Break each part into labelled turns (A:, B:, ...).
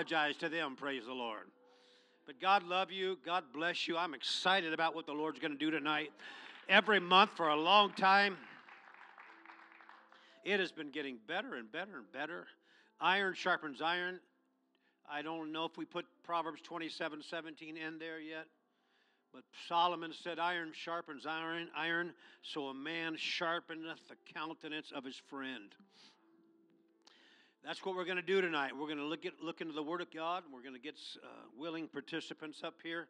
A: apologize to them, praise the Lord. But God love you. God bless you. I'm excited about what the Lord's going to do tonight. Every month for a long time, it has been getting better and better and better. Iron sharpens iron. I don't know if we put Proverbs 27 17 in there yet. But Solomon said, Iron sharpens iron, iron, so a man sharpeneth the countenance of his friend. That's what we're going to do tonight. We're going to look, at, look into the Word of God. And we're going to get uh, willing participants up here.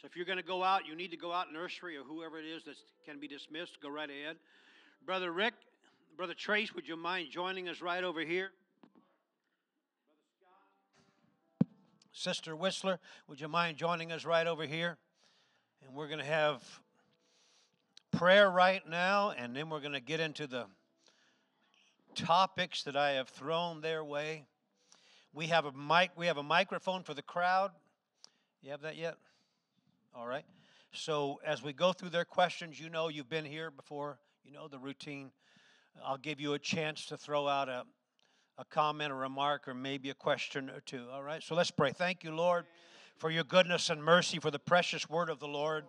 A: So if you're going to go out, you need to go out nursery or whoever it is that can be dismissed. Go right ahead. Brother Rick, Brother Trace, would you mind joining us right over here? Sister Wissler, would you mind joining us right over here? And we're going to have prayer right now, and then we're going to get into the topics that I have thrown their way. We have a mic. We have a microphone for the crowd. You have that yet? All right. So as we go through their questions, you know you've been here before. You know the routine. I'll give you a chance to throw out a, a comment, a remark, or maybe a question or two. All right. So let's pray. Thank you, Lord, for your goodness and mercy, for the precious word of the Lord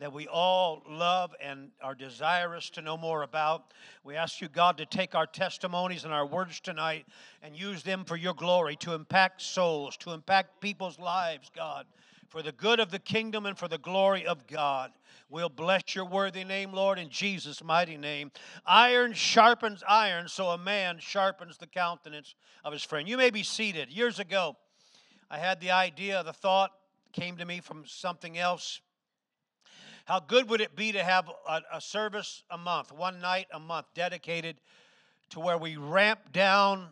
A: that we all love and are desirous to know more about. We ask you, God, to take our testimonies and our words tonight and use them for your glory to impact souls, to impact people's lives, God, for the good of the kingdom and for the glory of God. We'll bless your worthy name, Lord, in Jesus' mighty name. Iron sharpens iron, so a man sharpens the countenance of his friend. You may be seated. Years ago, I had the idea, the thought came to me from something else how good would it be to have a, a service a month, one night a month, dedicated to where we ramp down,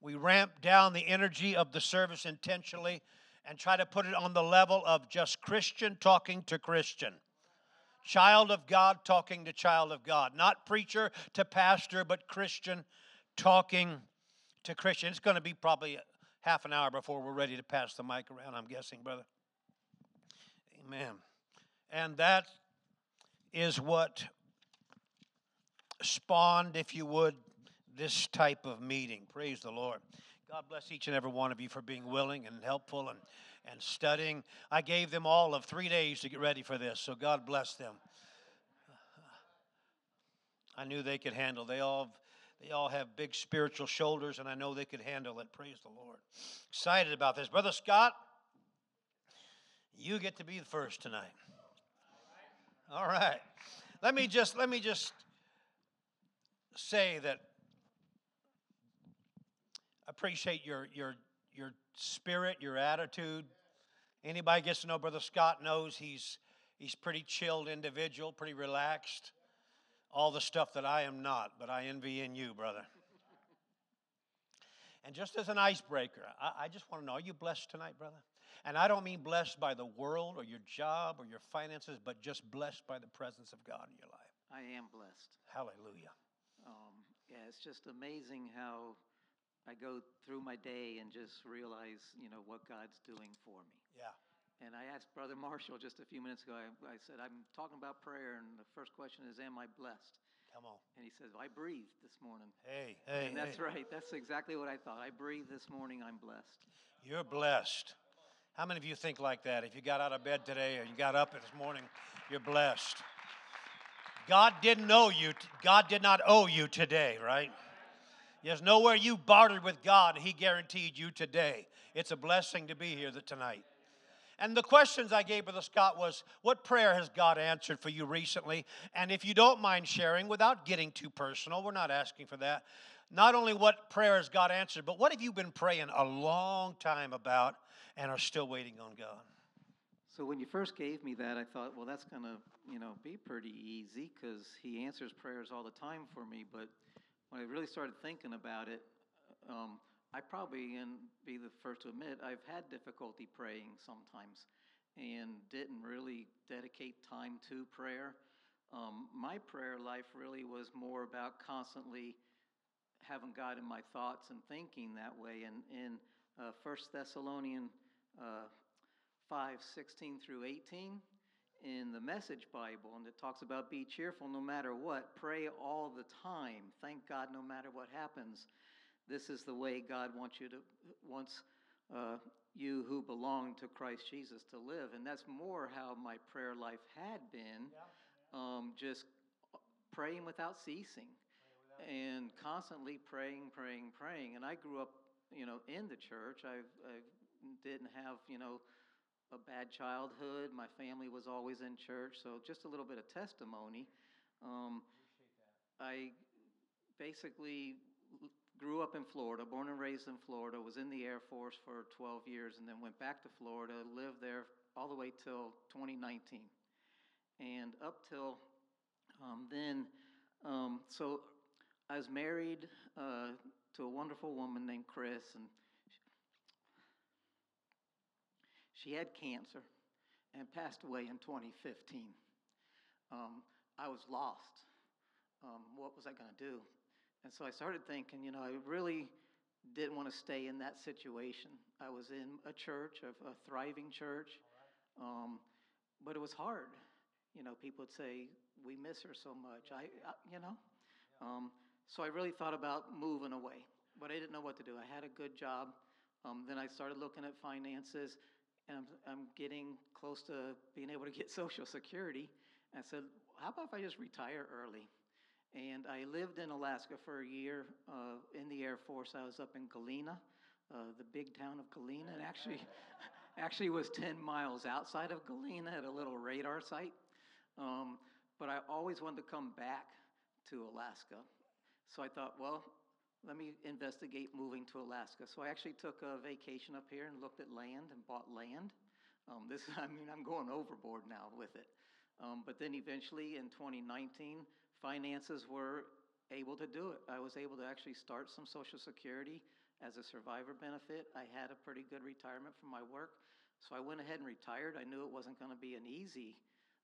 A: we ramp down the energy of the service intentionally and try to put it on the level of just Christian talking to Christian. Child of God talking to child of God. Not preacher to pastor, but Christian talking to Christian. It's going to be probably half an hour before we're ready to pass the mic around, I'm guessing, brother. Amen. And that is what spawned, if you would, this type of meeting. Praise the Lord. God bless each and every one of you for being willing and helpful and, and studying. I gave them all of three days to get ready for this, so God bless them. I knew they could handle. They all they all have big spiritual shoulders, and I know they could handle it. Praise the Lord. Excited about this. Brother Scott, you get to be the first tonight. All right. Let me just let me just say that I appreciate your your your spirit, your attitude. Anybody gets to know Brother Scott knows he's he's pretty chilled individual, pretty relaxed. All the stuff that I am not, but I envy in you, brother. And just as an icebreaker, I, I just want to know are you blessed tonight, brother? And I don't mean blessed by the world or your job or your finances, but just blessed by the presence of God in your life.
B: I am blessed.
A: Hallelujah.
B: Um, yeah, it's just amazing how I go through my day and just realize, you know, what God's doing for me.
A: Yeah.
B: And I asked Brother Marshall just a few minutes ago, I, I said, I'm talking about prayer, and the first question is, Am I blessed?
A: Come on.
B: And he says, I breathed this morning.
A: Hey, hey.
B: And that's
A: hey.
B: right. That's exactly what I thought. I breathed this morning. I'm blessed.
A: You're blessed. How many of you think like that? If you got out of bed today or you got up this morning, you're blessed. God didn't owe you, God did not owe you today, right? There's nowhere you bartered with God, He guaranteed you today. It's a blessing to be here tonight. And the questions I gave Brother Scott was, what prayer has God answered for you recently? And if you don't mind sharing, without getting too personal, we're not asking for that. Not only what prayer has God answered, but what have you been praying a long time about and are still waiting on God?
B: So when you first gave me that, I thought, well, that's going to, you know, be pretty easy because he answers prayers all the time for me. But when I really started thinking about it, um, I probably, and be the first to admit, I've had difficulty praying sometimes and didn't really dedicate time to prayer. Um, my prayer life really was more about constantly having God in my thoughts and thinking that way. And in uh, 1 Thessalonians uh, 5 16 through 18 in the Message Bible, and it talks about be cheerful no matter what, pray all the time, thank God no matter what happens. This is the way God wants you to wants uh, you who belong to Christ Jesus to live. And that's more how my prayer life had been, um, just praying without ceasing and constantly praying, praying, praying. And I grew up, you know, in the church. I, I didn't have, you know, a bad childhood. My family was always in church. So just a little bit of testimony. Um, I basically grew up in Florida, born and raised in Florida, was in the Air Force for 12 years, and then went back to Florida, lived there all the way till 2019. And up till um, then, um, so I was married uh, to a wonderful woman named Chris, and she had cancer and passed away in 2015. Um, I was lost. Um, what was I going to do? And so I started thinking, you know, I really didn't want to stay in that situation. I was in a church, a, a thriving church, um, but it was hard. You know, people would say, "We miss her so much." I, I you know, um, so I really thought about moving away, but I didn't know what to do. I had a good job. Um, then I started looking at finances, and I'm, I'm getting close to being able to get Social Security. And I said, "How about if I just retire early?" And I lived in Alaska for a year uh, in the Air Force. I was up in Galena, uh, the big town of Galena, and actually, actually was 10 miles outside of Galena at a little radar site. Um, but I always wanted to come back to Alaska. So I thought, well, let me investigate moving to Alaska. So I actually took a vacation up here and looked at land and bought land. Um, this, I mean, I'm going overboard now with it. Um, but then eventually in 2019, finances were able to do it. I was able to actually start some Social Security as a survivor benefit. I had a pretty good retirement from my work. So I went ahead and retired. I knew it wasn't going to be an easy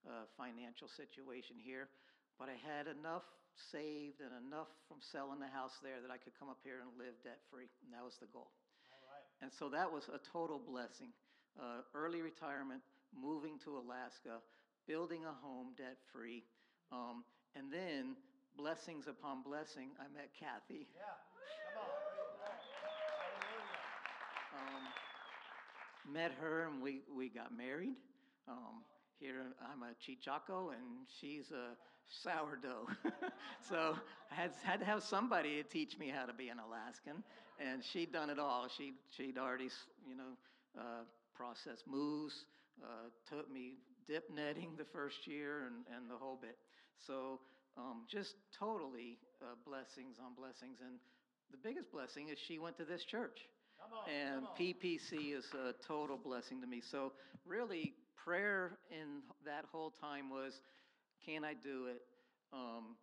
B: uh, financial situation here, but I had enough saved and enough from selling the house there that I could come up here and live debt free. And that was the goal. And so that was a total blessing. Uh, early retirement, moving to Alaska, building a home debt free. Um, and then, blessings upon blessing, I met Kathy.
A: Yeah, come on.
B: Um, met her and we, we got married. Um, here I'm a cheechako and she's a sourdough. so I had, had to have somebody to teach me how to be an Alaskan. And she'd done it all. She, she'd already, you know, uh, processed moose, uh, taught me dip netting the first year and, and the whole bit. So um, just totally uh, blessings on blessings. And the biggest blessing is she went to this church.
A: On,
B: and PPC is a total blessing to me. So really, prayer in that whole time was, can I do it? Um,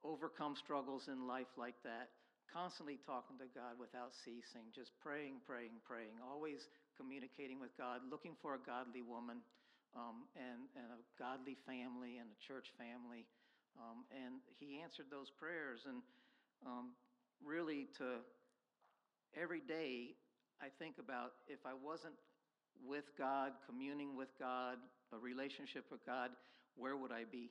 B: overcome struggles in life like that. Constantly talking to God without ceasing, just praying, praying, praying, always communicating with God, looking for a godly woman um, and, and a godly family and a church family. Um, and he answered those prayers. And um, really, to every day, I think about if I wasn't with God, communing with God, a relationship with God, where would I be?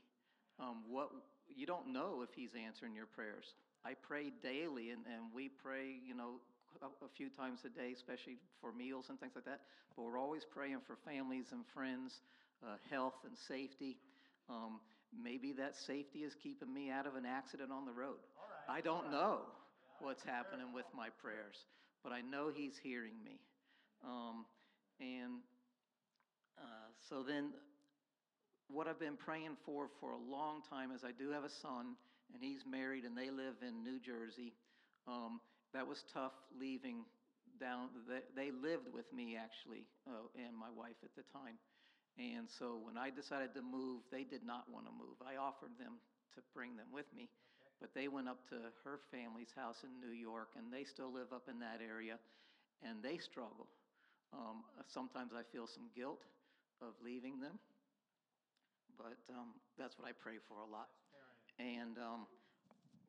B: Um, what you don't know if He's answering your prayers. I pray daily, and, and we pray, you know, a, a, few times a day, especially for meals and things like that. But we're always praying for families and friends, uh, health and safety. Um, maybe that safety is keeping me out of an accident on the road. I don't know what's happening with my prayers, but I know He's hearing me. Um, and uh, so then, what I've been praying for for a long time is I do have a son, and he's married, and they live in New Jersey. Um, that was tough leaving down. They, they lived with me actually, uh, and my wife at the time. And so when I decided to move, they did not want to move. I offered them to bring them with me, okay. but they went up to her family's house in New York, and they still live up in that area, and they struggle. Um, sometimes I feel some guilt of leaving them, but um, that's what I pray for a lot. And, um,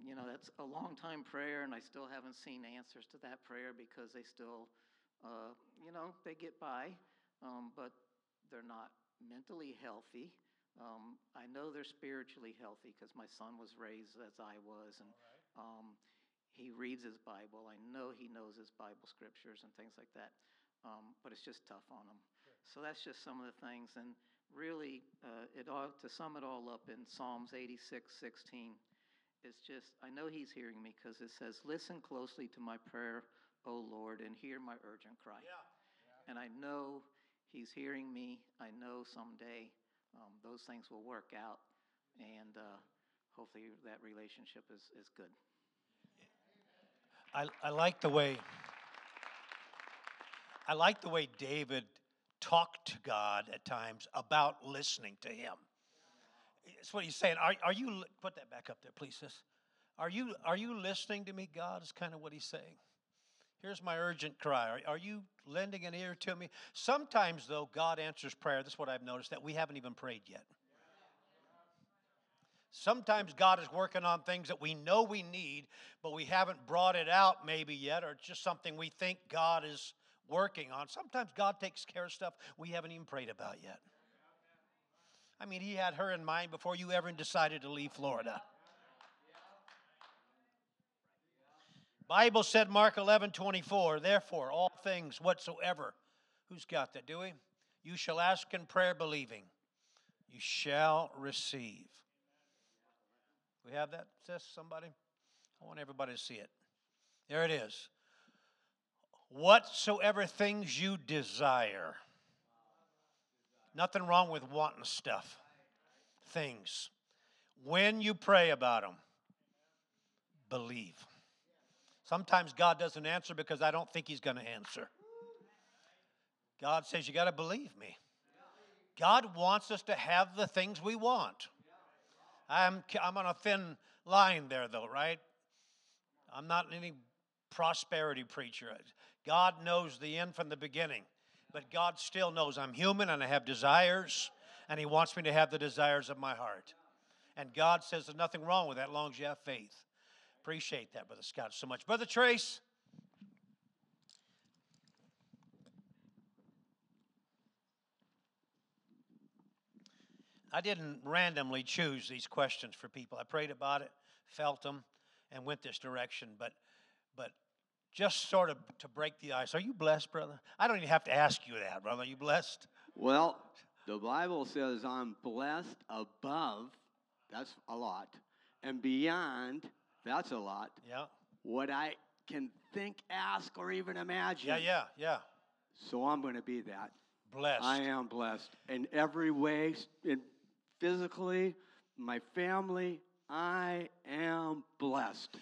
B: you know, that's a long time prayer, and I still haven't seen answers to that prayer because they still, uh, you know, they get by, um, but they're not mentally healthy. Um, I know they're spiritually healthy because my son was raised as I was, and um, he reads his Bible. I know he knows his Bible scriptures and things like that. um, but it's just tough on them. So that's just some of the things. And really, uh, it all, to sum it all up in Psalms 86, 16, it's just, I know He's hearing me because it says, Listen closely to my prayer, O Lord, and hear my urgent cry.
A: Yeah.
B: And I know He's hearing me. I know someday um, those things will work out. And uh, hopefully that relationship is, is good.
A: I, I like the way I like the way David talked to God at times about listening to him. That's what he's saying. Are, are you put that back up there, please, sis? Are you are you listening to me, God? Is kind of what he's saying. Here's my urgent cry. Are, are you lending an ear to me? Sometimes, though, God answers prayer. This is what I've noticed that we haven't even prayed yet. Sometimes God is working on things that we know we need, but we haven't brought it out maybe yet, or it's just something we think God is working on. Sometimes God takes care of stuff we haven't even prayed about yet. I mean, He had her in mind before you ever decided to leave Florida. Bible said, Mark 11, 24, therefore, all things whatsoever. Who's got that? Do we? You shall ask in prayer, believing. You shall receive. We have that, sis? Somebody? I want everybody to see it. There it is. Whatsoever things you desire. Nothing wrong with wanting stuff, things. When you pray about them, believe. Sometimes God doesn't answer because I don't think He's going to answer. God says, You got to believe me. God wants us to have the things we want. I'm, I'm on a thin line there, though, right? I'm not any prosperity preacher. God knows the end from the beginning, but God still knows I'm human and I have desires, and He wants me to have the desires of my heart. And God says there's nothing wrong with that as long as you have faith. Appreciate that, Brother Scott, so much. Brother Trace. I didn't randomly choose these questions for people. I prayed about it, felt them, and went this direction. But, but just sort of to break the ice. Are you blessed, brother? I don't even have to ask you that, brother. Are you blessed?
C: Well, the Bible says I'm blessed above. That's a lot, and beyond. That's a lot.
A: Yeah.
C: What I can think, ask, or even imagine.
A: Yeah, yeah, yeah.
C: So I'm going to be that.
A: Blessed.
C: I am blessed in every way, in physically, my family. I am blessed.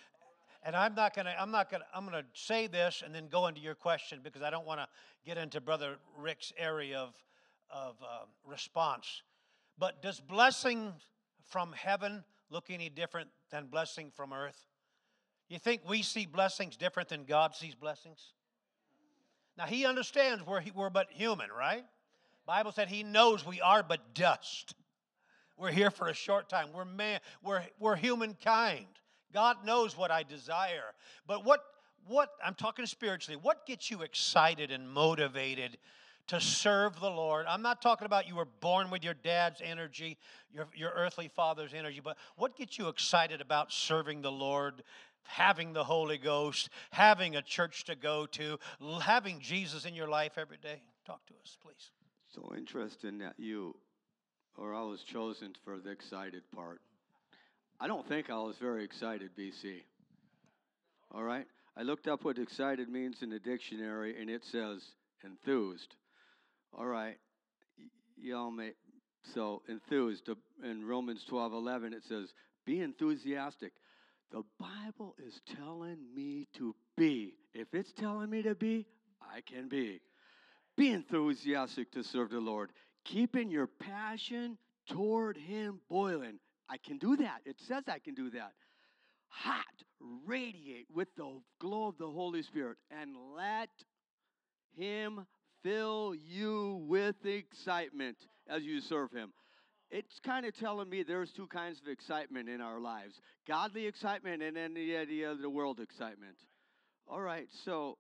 A: And I'm not gonna, I'm not gonna, I'm gonna say this and then go into your question because I don't want to get into Brother Rick's area of, of uh, response. But does blessing from heaven look any different than blessing from earth? You think we see blessings different than God sees blessings? Now he understands we're, we're but human, right? Bible said he knows we are but dust. We're here for a short time. We're man, we're, we're humankind. God knows what I desire. But what what I'm talking spiritually, what gets you excited and motivated to serve the Lord? I'm not talking about you were born with your dad's energy, your, your earthly father's energy, but what gets you excited about serving the Lord, having the Holy Ghost, having a church to go to, having Jesus in your life every day? Talk to us, please.
C: So interesting that you or I was chosen for the excited part. I don't think I was very excited, BC. All right? I looked up what excited means in the dictionary, and it says enthused. All right. Y- y'all may. So, enthused. Uh, in Romans 12 11, it says, be enthusiastic. The Bible is telling me to be. If it's telling me to be, I can be. Be enthusiastic to serve the Lord keeping your passion toward Him boiling. I can do that. It says I can do that. Hot, radiate with the glow of the Holy Spirit, and let Him fill you with excitement as you serve Him. It's kind of telling me there's two kinds of excitement in our lives godly excitement and then the idea of the world excitement. All right, so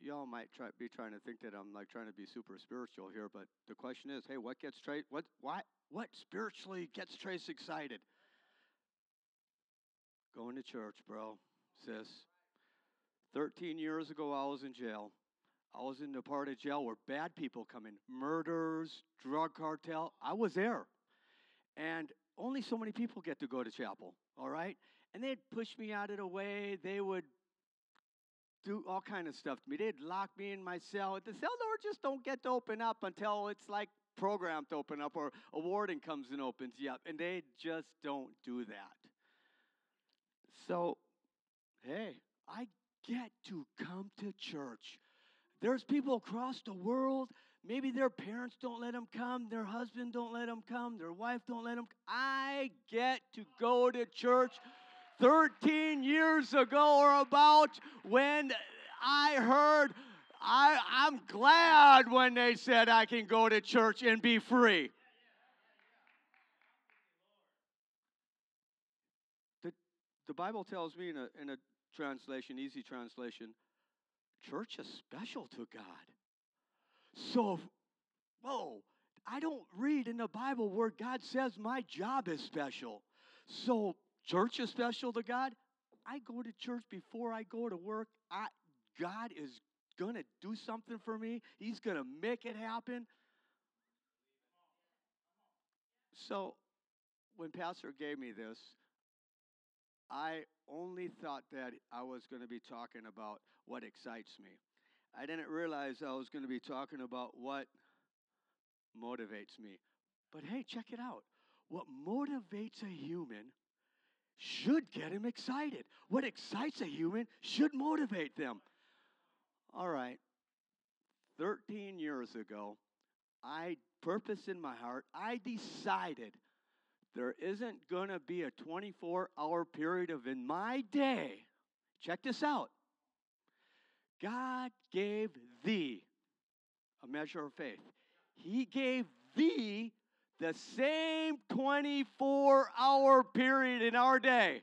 C: y'all might try, be trying to think that I'm like trying to be super spiritual here, but the question is, hey, what gets Trace? What why what spiritually gets Trace excited? Going to church, bro, sis. Thirteen years ago, I was in jail. I was in the part of jail where bad people come in, murders, drug cartel. I was there. And only so many people get to go to chapel, all right? And they'd push me out of the way. They would do all kind of stuff to me. They'd lock me in my cell. The cell door just don't get to open up until it's like programmed to open up or a warden comes and opens you up. And they just don't do that. So, hey, I get to come to church. There's people across the world. Maybe their parents don't let them come, their husband don't let them come, their wife don't let them. I get to go to church 13 years ago or about when I heard I, I'm glad when they said I can go to church and be free. The, the Bible tells me in a, in a translation, easy translation, church is special to God. So, whoa, I don't read in the Bible where God says my job is special. So, church is special to God. I go to church before I go to work. I, God is going to do something for me, He's going to make it happen. So, when Pastor gave me this, I only thought that I was going to be talking about what excites me. I didn't realize I was going to be talking about what motivates me. But hey, check it out. What motivates a human should get him excited. What excites a human should motivate them. All right. 13 years ago, I purpose in my heart, I decided there isn't going to be a 24 hour period of in my day. Check this out. God gave thee a measure of faith. He gave thee the same 24 hour period in our day.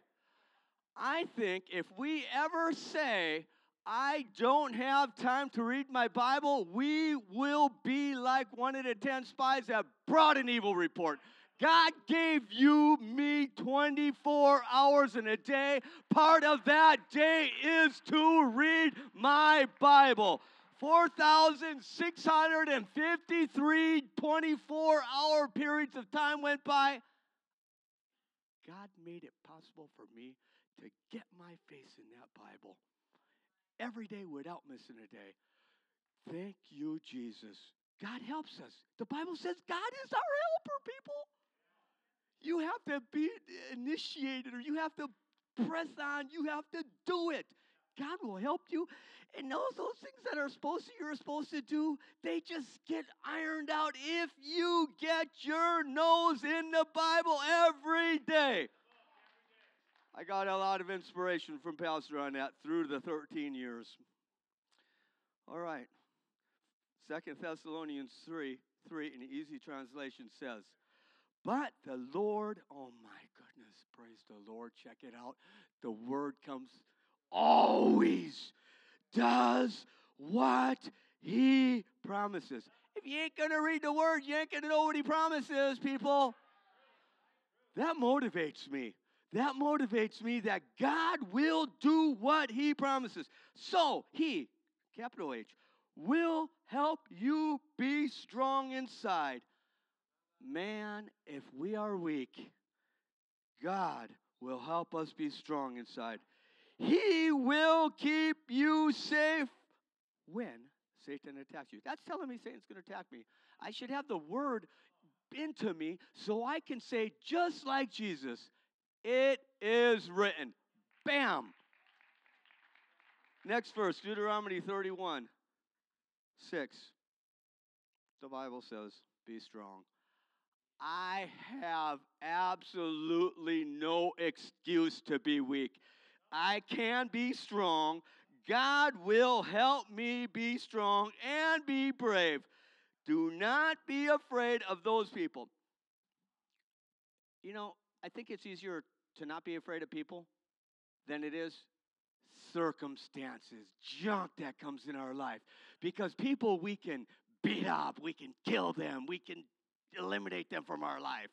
C: I think if we ever say, I don't have time to read my Bible, we will be like one of the 10 spies that brought an evil report. God gave you me 24 hours in a day. Part of that day is to read my Bible. 4,653 24 hour periods of time went by. God made it possible for me to get my face in that Bible every day without missing a day. Thank you, Jesus. God helps us. The Bible says God is our helper, people. You have to be initiated or you have to press on. You have to do it. God will help you. And those, those things that are supposed to, you're supposed to do, they just get ironed out if you get your nose in the Bible every day. I got a lot of inspiration from Pastor on that through the 13 years. All right. Second Thessalonians 3, 3 in the easy translation says, but the Lord, oh my goodness, praise the Lord, check it out. The word comes always does what he promises. If you ain't going to read the word, you ain't going to know what he promises, people. That motivates me. That motivates me that God will do what he promises. So, he, capital H, will help you be strong inside man, if we are weak, God will help us be strong inside. He will keep you safe when Satan attacks you. That's telling me Satan's going to attack me. I should have the word into me so I can say, just like Jesus, it is written. Bam! Next verse, Deuteronomy 31 6. The Bible says, Be strong. I have absolutely no excuse to be weak. I can be strong. God will help me be strong and be brave. Do not be afraid of those people. You know, I think it's easier to not be afraid of people than it is circumstances, junk that comes in our life. Because people we can beat up, we can kill them, we can eliminate them from our life.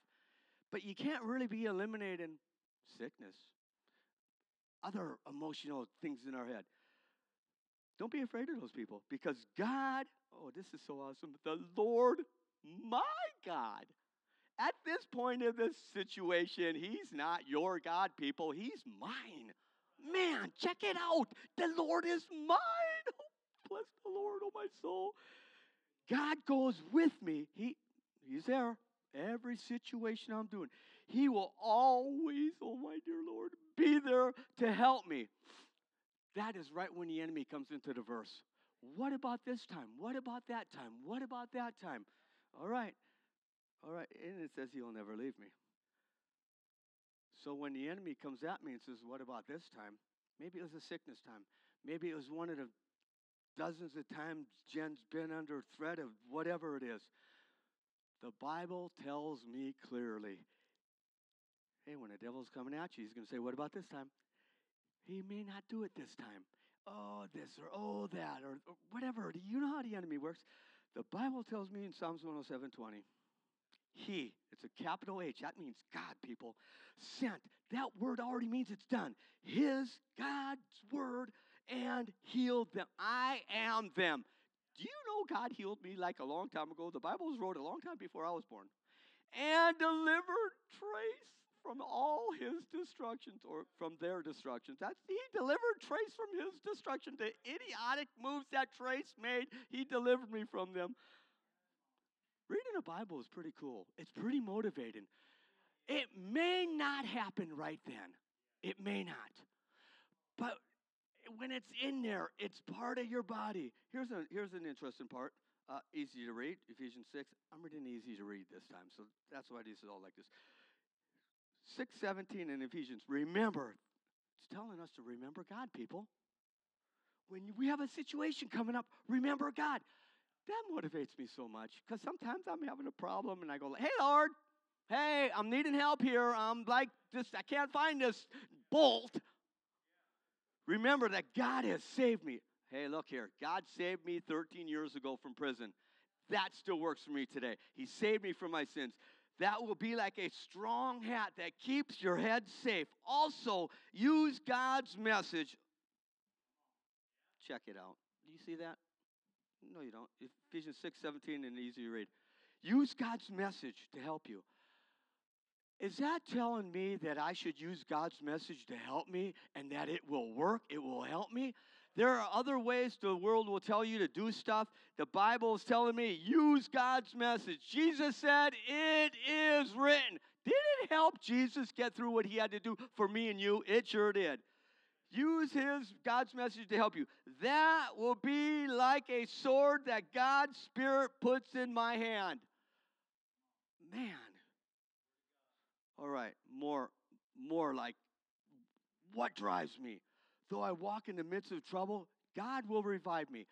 C: But you can't really be eliminating sickness, other emotional things in our head. Don't be afraid of those people because God, oh, this is so awesome. The Lord, my God. At this point in this situation, He's not your God, people. He's mine. Man, check it out. The Lord is mine. Oh, bless the Lord, oh my soul. God goes with me. He, he's there. Every situation I'm doing. He will always, oh my dear Lord, be there to help me. That is right when the enemy comes into the verse. What about this time? What about that time? What about that time? All right. All right. And it says he'll never leave me. So when the enemy comes at me and says, What about this time? Maybe it was a sickness time. Maybe it was one of the dozens of times Jen's been under threat of whatever it is. The Bible tells me clearly hey, when the devil's coming at you, he's going to say, What about this time? He may not do it this time. Oh, this or oh, that or, or whatever. Do you know how the enemy works? The Bible tells me in Psalms 107 20, He, it's a capital H, that means God, people, sent. That word already means it's done. His, God's word, and healed them. I am them. Do you know God healed me like a long time ago? The Bible was wrote a long time before I was born. And delivered Trace from all his destructions or from their destructions. That's he delivered Trace from his destruction. The idiotic moves that Trace made, he delivered me from them. Reading the Bible is pretty cool. It's pretty motivating. It may not happen right then. It may not. But when it's in there, it's part of your body. Here's, a, here's an interesting part. Uh, easy to read, Ephesians 6. I'm reading easy to read this time, so that's why this is all like this. 617 in Ephesians. Remember, it's telling us to remember God, people. When we have a situation coming up, remember God. That motivates me so much because sometimes I'm having a problem and I go, Hey, Lord, hey, I'm needing help here. I'm like, this, I can't find this bolt. Remember that God has saved me. Hey, look here. God saved me 13 years ago from prison. That still works for me today. He saved me from my sins. That will be like a strong hat that keeps your head safe. Also, use God's message. Check it out. Do you see that? No, you don't. Ephesians 6 17 and easy to read. Use God's message to help you. Is that telling me that I should use God's message to help me and that it will work? It will help me? There are other ways the world will tell you to do stuff. The Bible is telling me use God's message. Jesus said, It is written. Did it help Jesus get through what he had to do for me and you? It sure did. Use his God's message to help you. That will be like a sword that God's Spirit puts in my hand. Man. All right, more more like what drives me? Though I walk in the midst of trouble, God will revive me.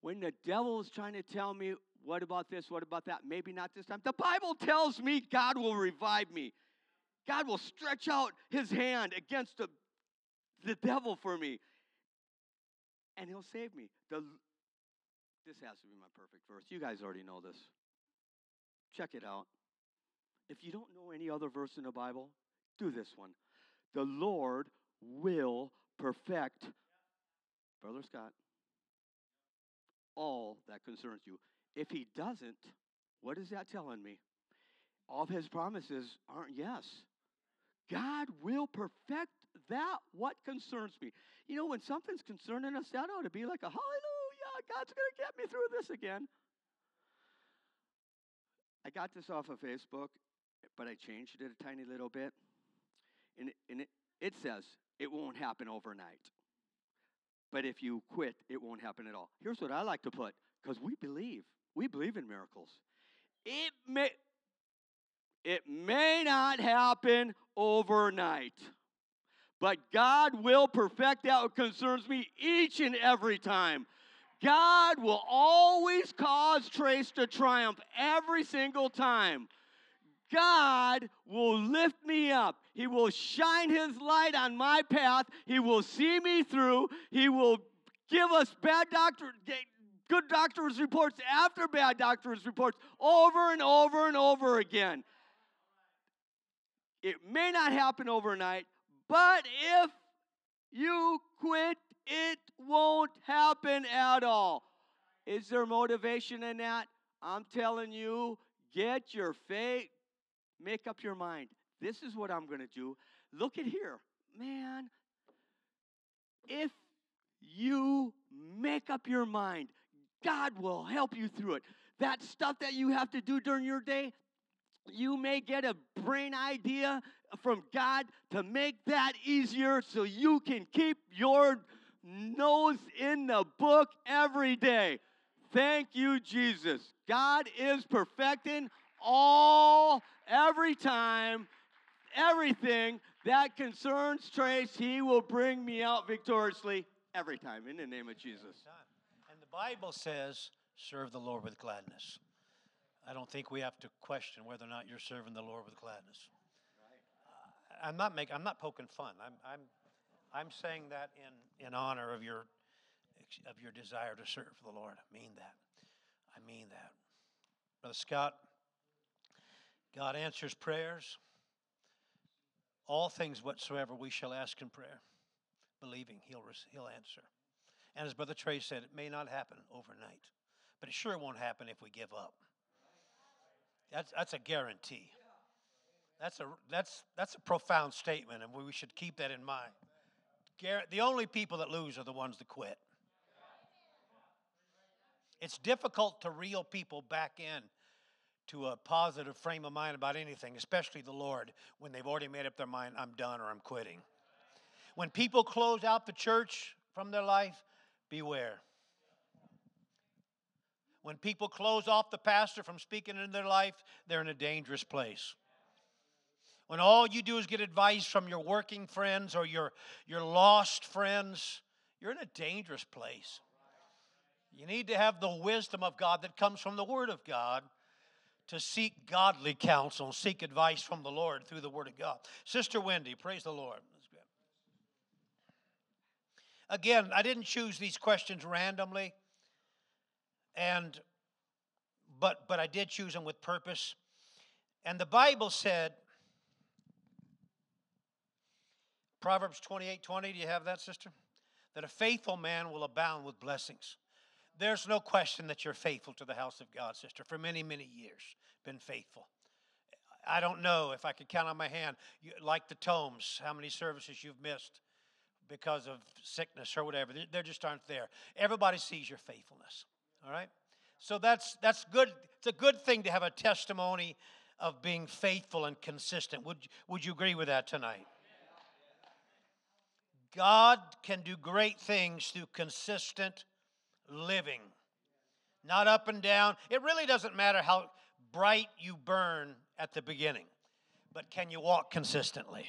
C: When the devil is trying to tell me, what about this, what about that, maybe not this time, the Bible tells me God will revive me. God will stretch out his hand against the, the devil for me, and he'll save me. The, this has to be my perfect verse. You guys already know this. Check it out. If you don't know any other verse in the Bible, do this one. The Lord will perfect, Brother Scott, all that concerns you. If he doesn't, what is that telling me? All of his promises aren't yes. God will perfect that what concerns me. You know, when something's concerning us, that ought to be like a hallelujah, God's going to get me through this again. I got this off of Facebook, but I changed it a tiny little bit. And, and it, it says, it won't happen overnight. But if you quit, it won't happen at all. Here's what I like to put because we believe. We believe in miracles. It may, it may not happen overnight, but God will perfect that what concerns me each and every time. God will always cause Trace to triumph every single time. God will lift me up. He will shine His light on my path. He will see me through. He will give us bad doctor, good doctor's reports after bad doctor's reports over and over and over again. It may not happen overnight, but if you quit it won't happen at all. Is there motivation in that? I'm telling you, get your faith, make up your mind. This is what I'm going to do. Look at here. Man, if you make up your mind, God will help you through it. That stuff that you have to do during your day, you may get a brain idea from God to make that easier so you can keep your nose in the book every day. Thank you, Jesus. God is perfecting all, every time, everything that concerns Trace. He will bring me out victoriously every time in the name of Jesus.
A: And the Bible says, serve the Lord with gladness. I don't think we have to question whether or not you're serving the Lord with gladness. Uh, I'm not making, I'm not poking fun. I'm, I'm, I'm saying that in, in honor of your, of your desire to serve the Lord. I mean that. I mean that. Brother Scott, God answers prayers. All things whatsoever we shall ask in prayer, believing he'll, he'll answer. And as Brother Trey said, it may not happen overnight, but it sure won't happen if we give up. That's, that's a guarantee. That's a, that's, that's a profound statement, and we should keep that in mind. The only people that lose are the ones that quit. It's difficult to reel people back in to a positive frame of mind about anything, especially the Lord, when they've already made up their mind, I'm done or I'm quitting. When people close out the church from their life, beware. When people close off the pastor from speaking in their life, they're in a dangerous place. When all you do is get advice from your working friends or your, your lost friends, you're in a dangerous place. You need to have the wisdom of God that comes from the Word of God to seek godly counsel, seek advice from the Lord through the Word of God. Sister Wendy, praise the Lord. Again, I didn't choose these questions randomly, and but but I did choose them with purpose. And the Bible said, Proverbs 28 20, do you have that, sister? That a faithful man will abound with blessings. There's no question that you're faithful to the house of God, sister, for many, many years. Been faithful. I don't know if I could count on my hand, you, like the tomes, how many services you've missed because of sickness or whatever. They, just aren't there. Everybody sees your faithfulness. All right? So that's that's good. It's a good thing to have a testimony of being faithful and consistent. Would, would you agree with that tonight? God can do great things through consistent living, not up and down. It really doesn't matter how bright you burn at the beginning, but can you walk consistently?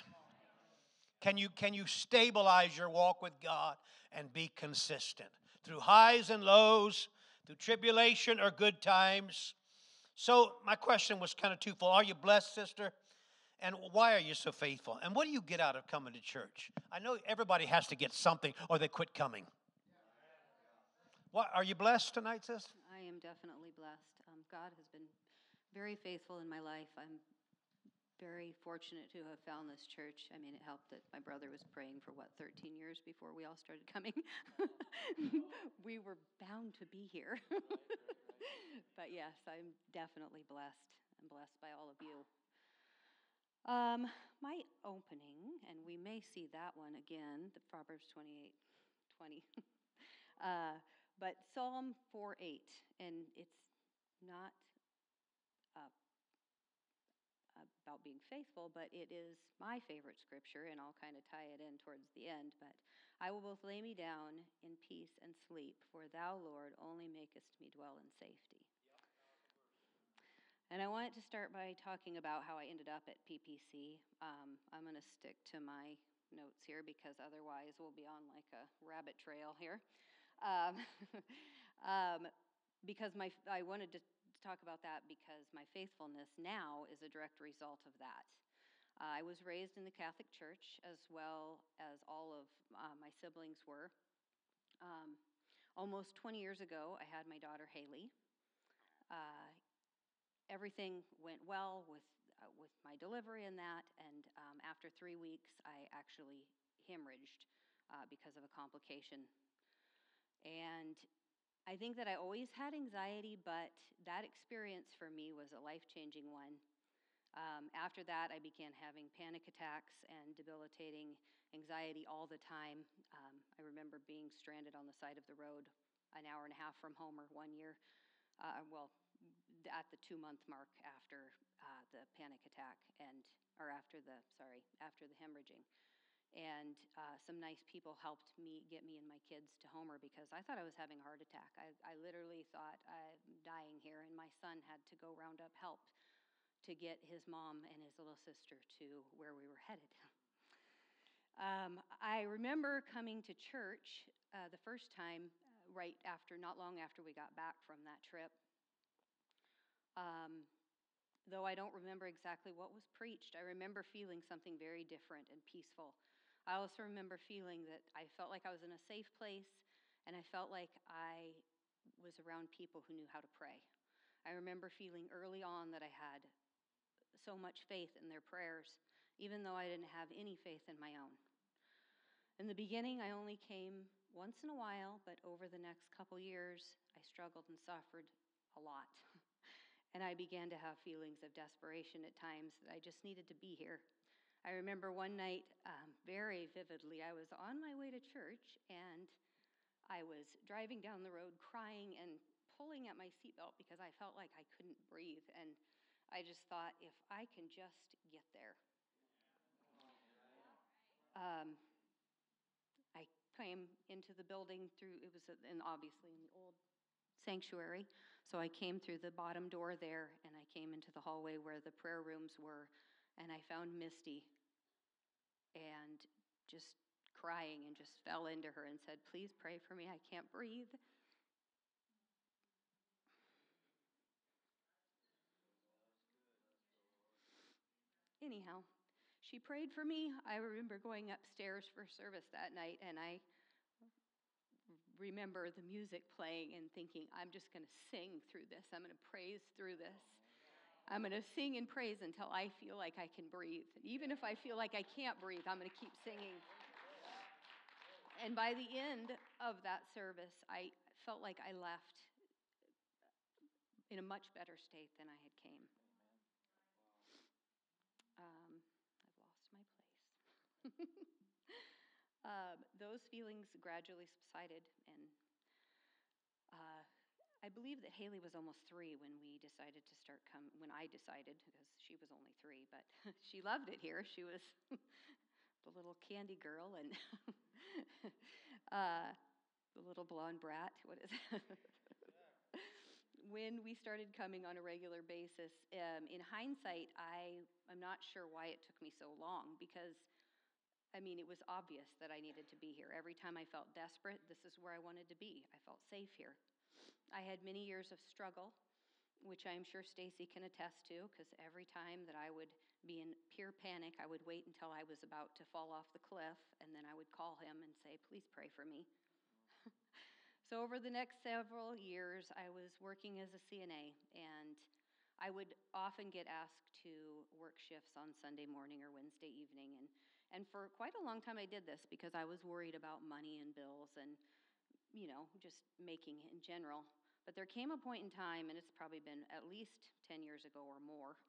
A: Can you, can you stabilize your walk with God and be consistent through highs and lows, through tribulation or good times? So, my question was kind of twofold. Are you blessed, sister? And why are you so faithful? And what do you get out of coming to church? I know everybody has to get something or they quit coming. What, are you blessed tonight, sis?
D: I am definitely blessed. Um, God has been very faithful in my life. I'm very fortunate to have found this church. I mean, it helped that my brother was praying for what 13 years before we all started coming. we were bound to be here. but yes, I'm definitely blessed. I'm blessed by all of you. Um, my opening, and we may see that one again, the Proverbs 28 20. uh, but Psalm 4 8, and it's not uh, about being faithful, but it is my favorite scripture, and I'll kind of tie it in towards the end. But I will both lay me down in peace and sleep, for thou, Lord, only makest me dwell in safety. And I wanted to start by talking about how I ended up at PPC. Um, I'm going to stick to my notes here because otherwise we'll be on like a rabbit trail here. Um, um, because my, I wanted to talk about that because my faithfulness now is a direct result of that. Uh, I was raised in the Catholic Church as well as all of uh, my siblings were. Um, almost 20 years ago, I had my daughter Haley. Uh, everything went well with uh, with my delivery and that, and um, after three weeks, I actually hemorrhaged uh, because of a complication. And I think that I always had anxiety, but that experience for me was a life changing one. Um, after that, I began having panic attacks and debilitating anxiety all the time. Um, I remember being stranded on the side of the road an hour and a half from Homer one year. Uh, well, at the two month mark after uh, the panic attack and or after the sorry after the hemorrhaging and uh, some nice people helped me get me and my kids to homer because i thought i was having a heart attack. I, I literally thought i'm dying here and my son had to go round up help to get his mom and his little sister to where we were headed. Um, i remember coming to church uh, the first time uh, right after not long after we got back from that trip. Um, though I don't remember exactly what was preached, I remember feeling something very different and peaceful. I also remember feeling that I felt like I was in a safe place and I felt like I was around people who knew how to pray. I remember feeling early on that I had so much faith in their prayers, even though I didn't have any faith in my own. In the beginning, I only came once in a while, but over the next couple years, I struggled and suffered a lot. And I began to have feelings of desperation at times that I just needed to be here. I remember one night um, very vividly, I was on my way to church and I was driving down the road crying and pulling at my seatbelt because I felt like I couldn't breathe. And I just thought, if I can just get there. Um, I came into the building through, it was, in, obviously in the old sanctuary. So I came through the bottom door there and I came into the hallway where the prayer rooms were and I found Misty and just crying and just fell into her and said, Please pray for me. I can't breathe. Anyhow, she prayed for me. I remember going upstairs for service that night and I remember the music playing and thinking, I'm just going to sing through this. I'm going to praise through this. I'm going to sing and praise until I feel like I can breathe. Even if I feel like I can't breathe, I'm going to keep singing. And by the end of that service, I felt like I left in a much better state than I had came. Um, I've lost my place. Um, those feelings gradually subsided, and uh, I believe that Haley was almost three when we decided to start come. When I decided, because she was only three, but she loved it here. She was the little candy girl and uh, the little blonde brat. What is when we started coming on a regular basis, um, in hindsight, I am not sure why it took me so long because I mean, it was obvious that I needed to be here. Every time I felt desperate, this is where I wanted to be. I felt safe here. I had many years of struggle, which I'm sure Stacy can attest to, because every time that I would be in pure panic, I would wait until I was about to fall off the cliff, and then I would call him and say, Please pray for me. so, over the next several years, I was working as a CNA, and I would often get asked to work shifts on Sunday morning or Wednesday evening, and and for quite a long time, I did this because I was worried about money and bills and, you know, just making in general. But there came a point in time, and it's probably been at least 10 years ago or more,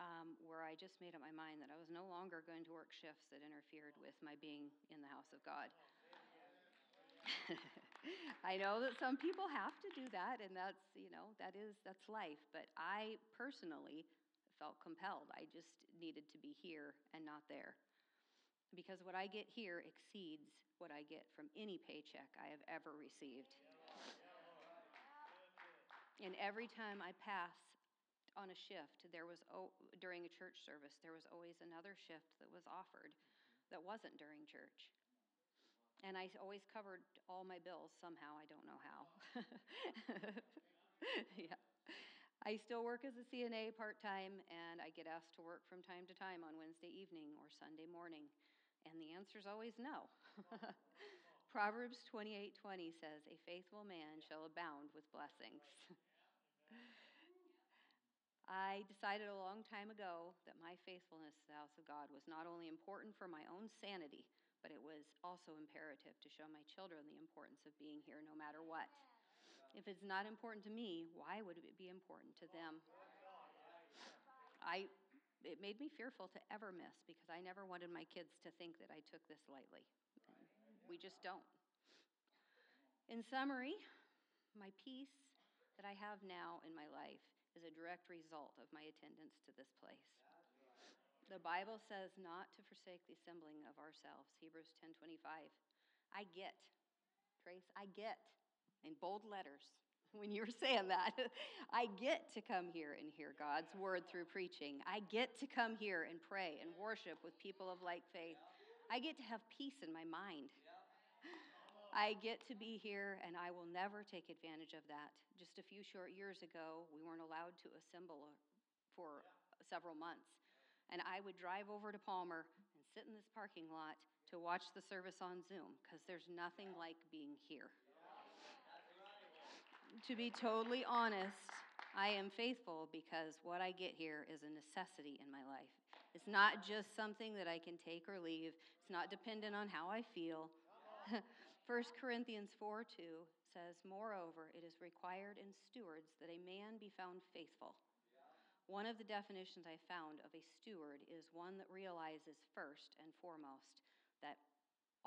D: um, where I just made up my mind that I was no longer going to work shifts that interfered with my being in the house of God. I know that some people have to do that, and that's, you know, that is, that's life. But I personally felt compelled. I just needed to be here and not there because what I get here exceeds what I get from any paycheck I have ever received. And every time I pass on a shift, there was during a church service, there was always another shift that was offered that wasn't during church. And I always covered all my bills somehow. I don't know how. yeah. I still work as a CNA part time, and I get asked to work from time to time on Wednesday evening or Sunday morning. And the answer is always no. Proverbs 28:20 says, "A faithful man shall abound with blessings." I decided a long time ago that my faithfulness to the house of God was not only important for my own sanity, but it was also imperative to show my children the importance of being here no matter what. If it's not important to me, why would it be important to them? I it made me fearful to ever miss because I never wanted my kids to think that I took this lightly. We just don't. In summary, my peace that I have now in my life is a direct result of my attendance to this place. The Bible says not to forsake the assembling of ourselves. Hebrews 10:25. I get, Trace, I get in bold letters when you were saying that. I get to come here and hear God's word through preaching. I get to come here and pray and worship with people of like faith. I get to have peace in my mind. I get to be here, and I will never take advantage of that. Just a few short years ago, we weren't allowed to assemble for several months. And I would drive over to Palmer and sit in this parking lot to watch the service on Zoom because there's nothing like being here. To be totally honest, I am faithful because what I get here is a necessity in my life. It's not just something that I can take or leave, it's not dependent on how I feel. 1 Corinthians 4 2 says, Moreover, it is required in stewards that a man be found faithful. One of the definitions I found of a steward is one that realizes first and foremost that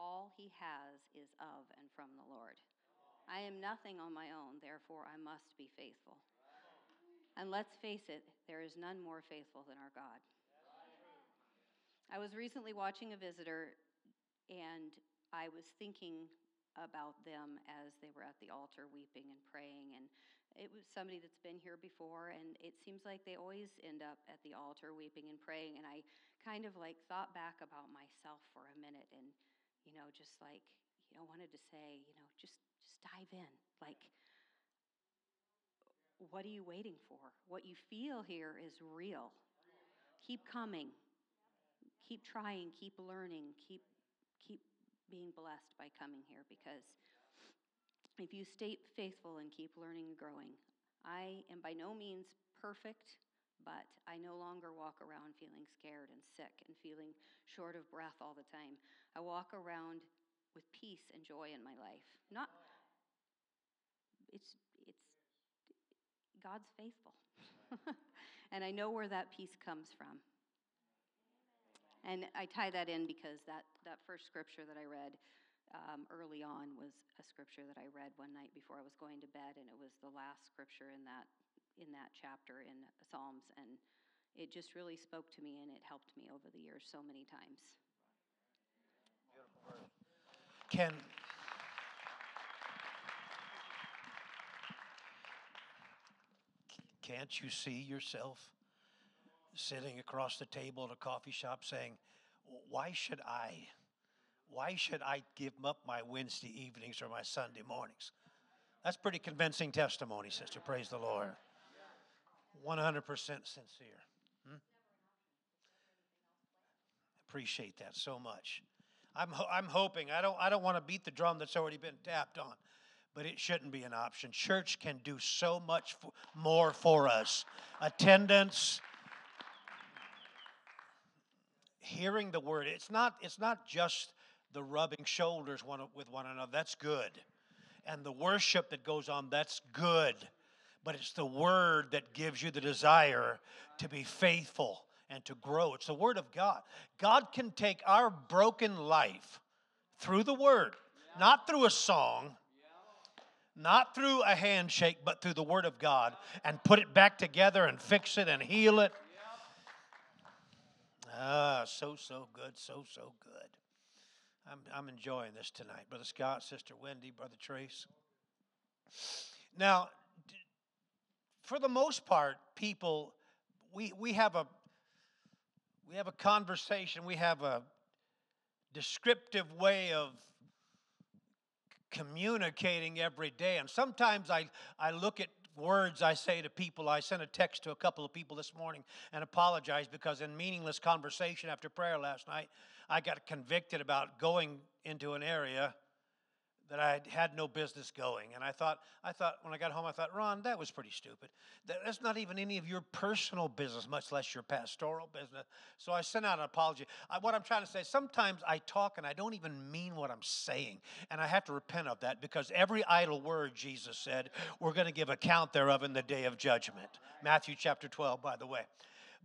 D: all he has is of and from the Lord. I am nothing on my own, therefore I must be faithful. And let's face it, there is none more faithful than our God. I was recently watching a visitor, and I was thinking about them as they were at the altar weeping and praying. And it was somebody that's been here before, and it seems like they always end up at the altar weeping and praying. And I kind of like thought back about myself for a minute and, you know, just like, you know, wanted to say, you know, just dive in. Like what are you waiting for? What you feel here is real. Keep coming. Keep trying, keep learning, keep keep being blessed by coming here because if you stay faithful and keep learning and growing, I am by no means perfect, but I no longer walk around feeling scared and sick and feeling short of breath all the time. I walk around with peace and joy in my life. Not it's it's God's faithful. and I know where that peace comes from. And I tie that in because that, that first scripture that I read um, early on was a scripture that I read one night before I was going to bed, and it was the last scripture in that in that chapter in Psalms, and it just really spoke to me, and it helped me over the years so many times.
A: Can can't you see yourself sitting across the table at a coffee shop saying, Why should I? Why should I give up my Wednesday evenings or my Sunday mornings? That's pretty convincing testimony, sister. Praise the Lord. 100% sincere. Hmm? Appreciate that so much. I'm, ho- I'm hoping, I don't, I don't want to beat the drum that's already been tapped on, but it shouldn't be an option. Church can do so much more for us. Attendance, hearing the word. It's not, it's not just the rubbing shoulders one, with one another. That's good. And the worship that goes on, that's good. But it's the word that gives you the desire to be faithful and to grow. It's the word of God. God can take our broken life through the word, not through a song, not through a handshake, but through the word of God, and put it back together and fix it and heal it Ah, so, so good, so, so good. I'm, I'm enjoying this tonight. Brother Scott, Sister Wendy, Brother Trace. Now, for the most part, people, we, we have a we have a conversation, we have a descriptive way of communicating every day. And sometimes I, I look at words I say to people. I sent a text to a couple of people this morning and apologized because in meaningless conversation after prayer last night, I got convicted about going into an area that I had no business going. And I thought, I thought when I got home, I thought, Ron, that was pretty stupid. That- That's not even any of your personal business, much less your pastoral business. So I sent out an apology. I, what I'm trying to say, sometimes I talk and I don't even mean what I'm saying. And I have to repent of that because every idle word, Jesus said, we're going to give account thereof in the day of judgment. Matthew chapter 12, by the way.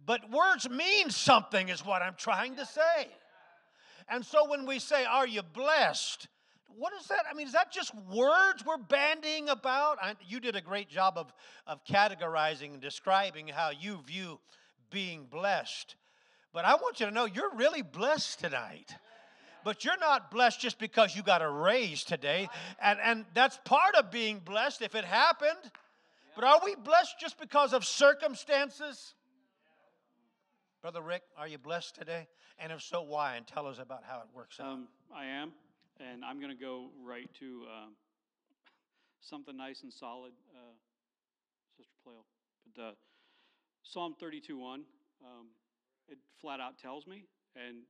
A: But words mean something, is what I'm trying to say. And so when we say, Are you blessed? What is that? I mean, is that just words we're bandying about? I, you did a great job of, of categorizing and describing how you view being blessed. But I want you to know you're really blessed tonight. But you're not blessed just because you got a raise today. And, and that's part of being blessed if it happened. But are we blessed just because of circumstances? Brother Rick, are you blessed today? And if so, why? And tell us about how it works out.
E: Um, I am, and I'm going to go right to um, something nice and solid, uh, Sister Plale. But uh, Psalm 32 1, um, it flat out tells me, and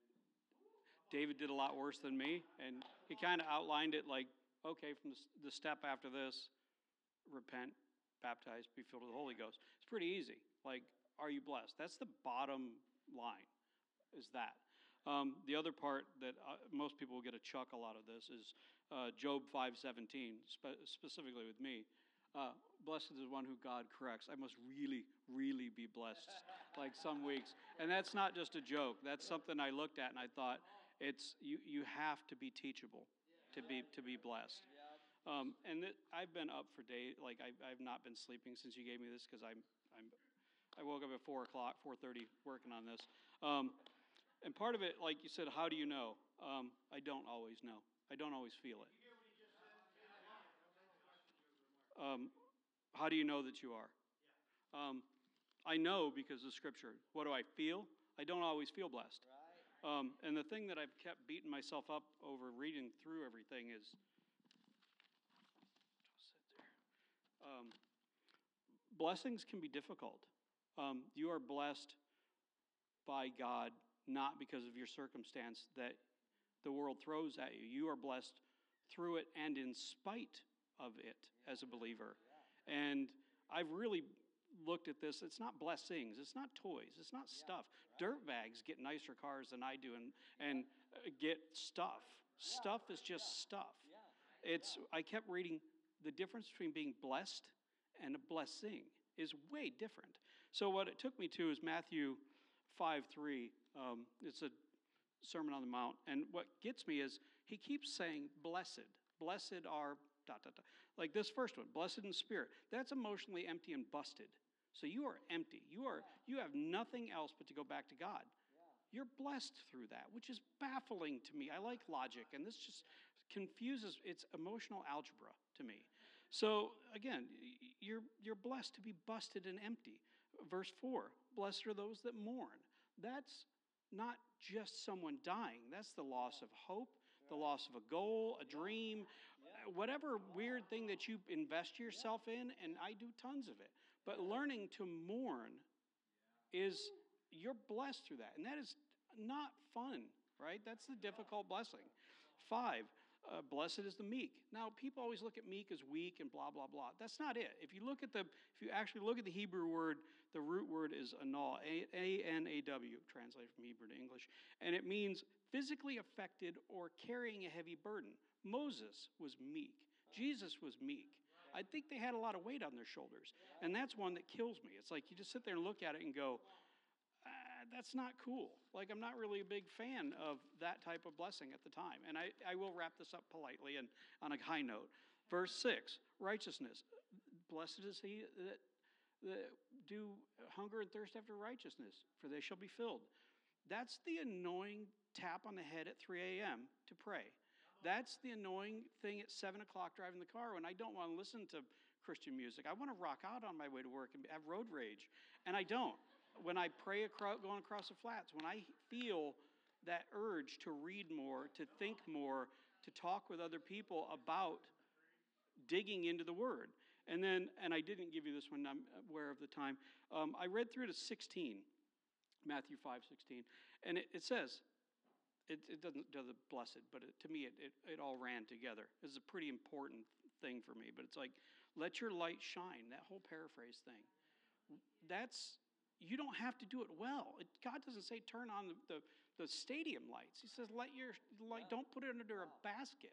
E: David did a lot worse than me, and he kind of outlined it like, okay, from the, the step after this, repent, baptize, be filled with the Holy Ghost. It's pretty easy. Like, are you blessed? That's the bottom line, is that. Um, the other part that uh, most people will get a chuck a lot of this is uh, Job 5:17, spe- specifically with me. Uh, blessed is the one who God corrects. I must really, really be blessed, like some weeks. And that's not just a joke. That's something I looked at and I thought, it's you. You have to be teachable to be to be blessed. Um, and I've been up for days. Like I've, I've not been sleeping since you gave me this because I'm I'm I woke up at four o'clock, four thirty, working on this. Um, and part of it, like you said, how do you know? Um, I don't always know. I don't always feel it. Um, how do you know that you are? Um, I know because of Scripture. What do I feel? I don't always feel blessed. Um, and the thing that I've kept beating myself up over reading through everything is. Um, blessings can be difficult. Um, you are blessed by God not because of your circumstance that the world throws at you. You are blessed through it and in spite of it as a believer. And I've really looked at this. It's not blessings, it's not toys, it's not stuff. Dirt bags get nicer cars than I do and, and get stuff. Stuff is just stuff. It's I kept reading the difference between being blessed and a blessing is way different. So what it took me to is Matthew 5 3. Um, it's a Sermon on the Mount. And what gets me is he keeps saying, blessed. Blessed are, dot, dot, dot. Like this first one, blessed in spirit. That's emotionally empty and busted. So you are empty. You are you have nothing else but to go back to God. You're blessed through that, which is baffling to me. I like logic, and this just confuses. It's emotional algebra to me. So again, you're you're blessed to be busted and empty. Verse four: Blessed are those that mourn. That's not just someone dying. That's the loss of hope, the loss of a goal, a dream, whatever weird thing that you invest yourself in, and I do tons of it. But learning to mourn is you're blessed through that. And that is not fun, right? That's the difficult blessing. Five, uh, blessed is the meek. Now, people always look at meek as weak and blah, blah, blah. That's not it. If you look at the, if you actually look at the Hebrew word, the root word is anaw, A N A W, translated from Hebrew to English. And it means physically affected or carrying a heavy burden. Moses was meek, Jesus was meek. I think they had a lot of weight on their shoulders. And that's one that kills me. It's like you just sit there and look at it and go, ah, that's not cool. Like, I'm not really a big fan of that type of blessing at the time. And I, I will wrap this up politely and on a high note. Verse 6 righteousness. Blessed is he that, that do hunger and thirst after righteousness, for they shall be filled. That's the annoying tap on the head at 3 a.m. to pray. That's the annoying thing at 7 o'clock driving the car when I don't want to listen to Christian music. I want to rock out on my way to work and have road rage. And I don't. When I pray across, going across the flats, when I feel that urge to read more, to think more, to talk with other people about digging into the Word. And then, and I didn't give you this one, I'm aware of the time. Um, I read through to 16, Matthew 5 16. And it, it says, it, it doesn't do the blessed, but it, to me, it, it, it all ran together. It's a pretty important thing for me. But it's like, let your light shine, that whole paraphrase thing. That's, you don't have to do it well. It, God doesn't say turn on the, the, the stadium lights. He says, let your light, don't put it under a basket.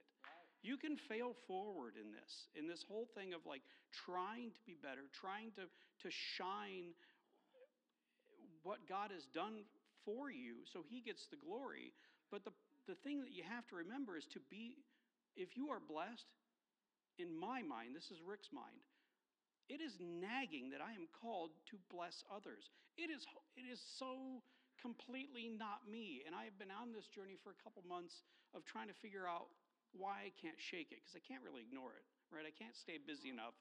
E: You can fail forward in this, in this whole thing of like trying to be better, trying to, to shine what God has done for you so he gets the glory. But the, the thing that you have to remember is to be, if you are blessed, in my mind, this is Rick's mind, it is nagging that I am called to bless others. It is, it is so completely not me. And I have been on this journey for a couple months of trying to figure out why I can't shake it, because I can't really ignore it, right? I can't stay busy enough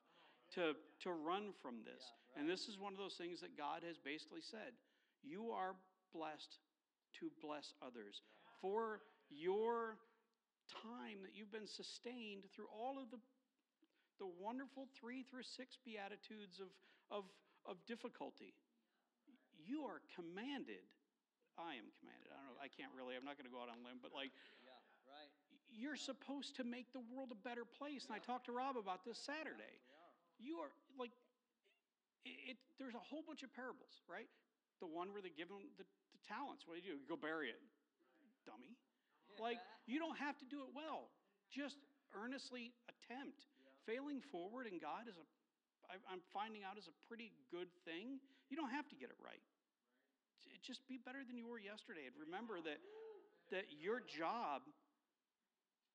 E: to, to run from this. And this is one of those things that God has basically said you are blessed to bless others. For your time that you've been sustained through all of the, the wonderful three through six beatitudes of, of, of difficulty, you are commanded. I am commanded. I don't know. I can't really. I'm not going to go out on a limb, but like, you're supposed to make the world a better place. And I talked to Rob about this Saturday. You are like, it, it, there's a whole bunch of parables, right? The one where they give them the, the talents. What do you do? Go bury it, dummy. Like, you don't have to do it well. Just earnestly attempt. Failing forward in God is a, I, I'm finding out, is a pretty good thing. You don't have to get it right. Just be better than you were yesterday. And remember that, that your job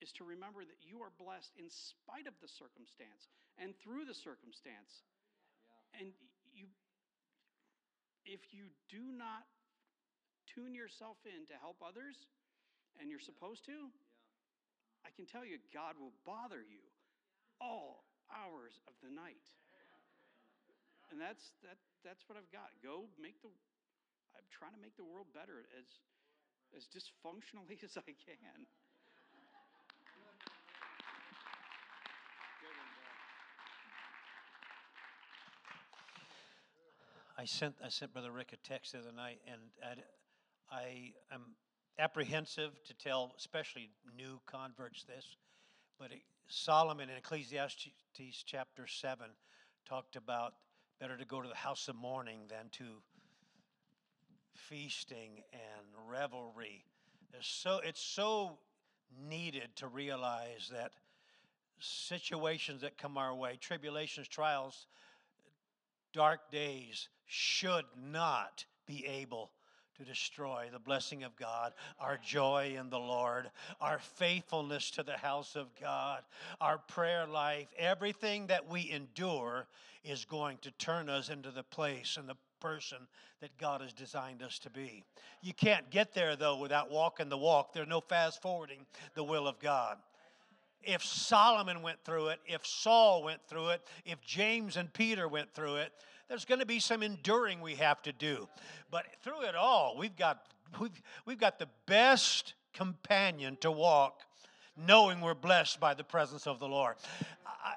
E: is to remember that you are blessed in spite of the circumstance and through the circumstance. And you if you do not tune yourself in to help others and you're supposed to, I can tell you God will bother you all hours of the night. And that's that that's what I've got. Go make the I'm trying to make the world better as as dysfunctionally as I can.
A: I sent I sent Brother Rick a text the other night, and I, I am apprehensive to tell, especially new converts, this. But it, Solomon in Ecclesiastes chapter seven talked about better to go to the house of mourning than to feasting and revelry. There's so it's so needed to realize that situations that come our way, tribulations, trials, dark days should not be able to destroy the blessing of God, our joy in the Lord, our faithfulness to the house of God, our prayer life, everything that we endure is going to turn us into the place and the person that God has designed us to be. You can't get there though without walking the walk. There's no fast forwarding the will of God if Solomon went through it, if Saul went through it, if James and Peter went through it, there's going to be some enduring we have to do. But through it all, we've got we've, we've got the best companion to walk knowing we're blessed by the presence of the Lord. I,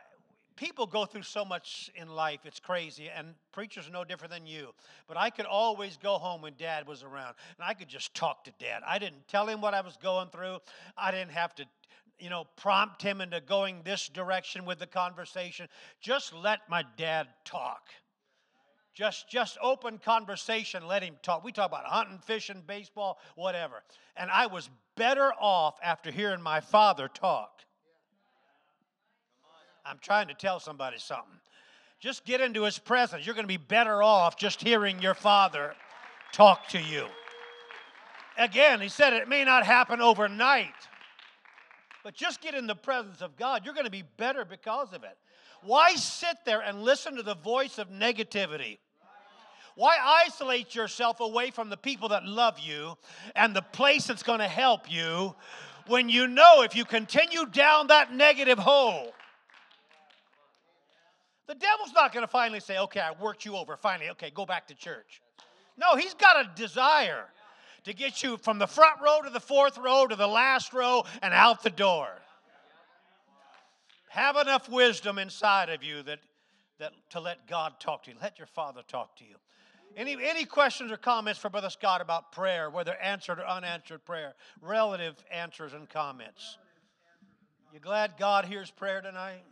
A: people go through so much in life, it's crazy, and preachers are no different than you. But I could always go home when dad was around, and I could just talk to dad. I didn't tell him what I was going through, I didn't have to. You know, prompt him into going this direction with the conversation. Just let my dad talk. Just, just open conversation, let him talk. We talk about hunting, fishing, baseball, whatever. And I was better off after hearing my father talk. I'm trying to tell somebody something. Just get into his presence. You're going to be better off just hearing your father talk to you. Again, he said it may not happen overnight, but just get in the presence of God. You're going to be better because of it. Why sit there and listen to the voice of negativity? Why isolate yourself away from the people that love you and the place that's going to help you when you know if you continue down that negative hole, the devil's not going to finally say, okay, I worked you over. Finally, okay, go back to church. No, he's got a desire to get you from the front row to the fourth row to the last row and out the door. Have enough wisdom inside of you that, that to let God talk to you. Let your Father talk to you. Any, any questions or comments for Brother Scott about prayer, whether answered or unanswered prayer? Relative answers and comments. You glad God hears prayer tonight?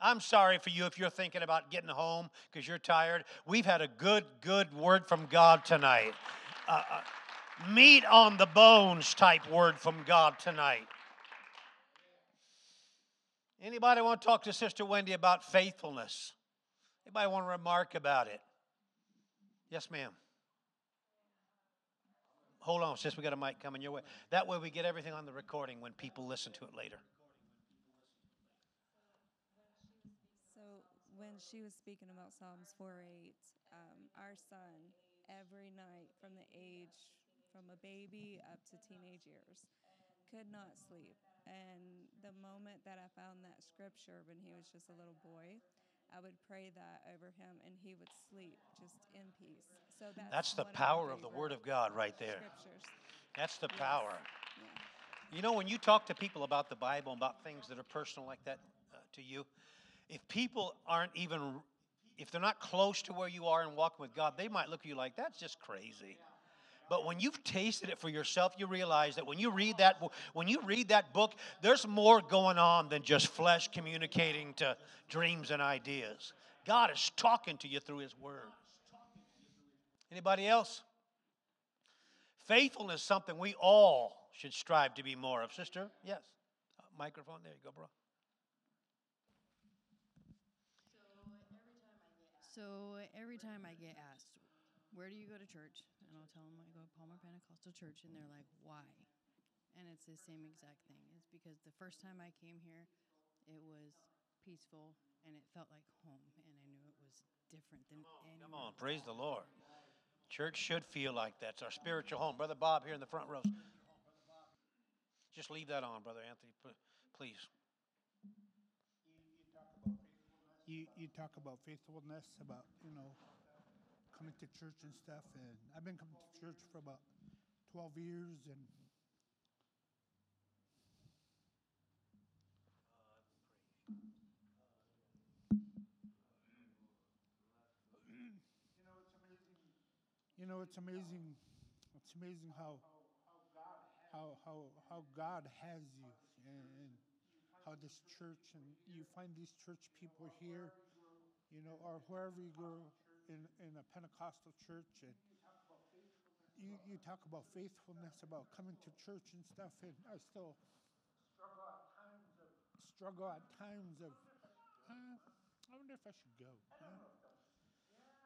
A: I'm sorry for you if you're thinking about getting home because you're tired. We've had a good, good word from God tonight. Uh, uh, meat on the bones type word from God tonight. Anybody want to talk to Sister Wendy about faithfulness? Anybody want to remark about it? Yes, ma'am. Hold on, sis. We got a mic coming your way. That way, we get everything on the recording when people listen to it later.
F: So when she was speaking about Psalms 4:8, um, our son every night from the age from a baby up to teenage years could not sleep. And the moment that I found that scripture when he was just a little boy, I would pray that over him and he would sleep just in peace. So that's,
A: That's the power of the Word of God right there.
F: Scriptures.
A: That's the
F: Yes.
A: power.
F: Yeah.
A: You know, when you talk to people about the Bible and about things that are personal like that uh, to you, if people aren't even, if they're not close to where you are and walking with God, they might look at you like, that's just crazy. But when you've tasted it for yourself, you realize that when you read that, when you read that book, there's more going on than just flesh communicating to dreams and ideas. God is talking to you through His Word. Anybody else? Faithfulness is something we all should strive to be more of. Sister, yes. Uh, microphone, there you go, bro.
G: So every time I get asked, where do you go to church? And I'll tell them I go to Palmer Pentecostal Church, and they're like, why? And it's the same exact thing. It's because the first time I came here, it was peaceful and it felt like home, and I knew it was different than anywhere.
A: Come on, praise the Lord. Church should feel like that's our spiritual home. Brother Bob here in the front rows. Just leave that on, Brother Anthony, p- please.
H: you you talk about faithfulness, about you know coming to church and stuff, and I've been coming to church for about twelve years, and you know it's amazing. It's amazing how how how how God has you, and how this church and you find these church people here, you know, or wherever you go in in a Pentecostal church, and you you talk about faithfulness, about coming to church and stuff, and I still struggle at times of, I wonder if I should go.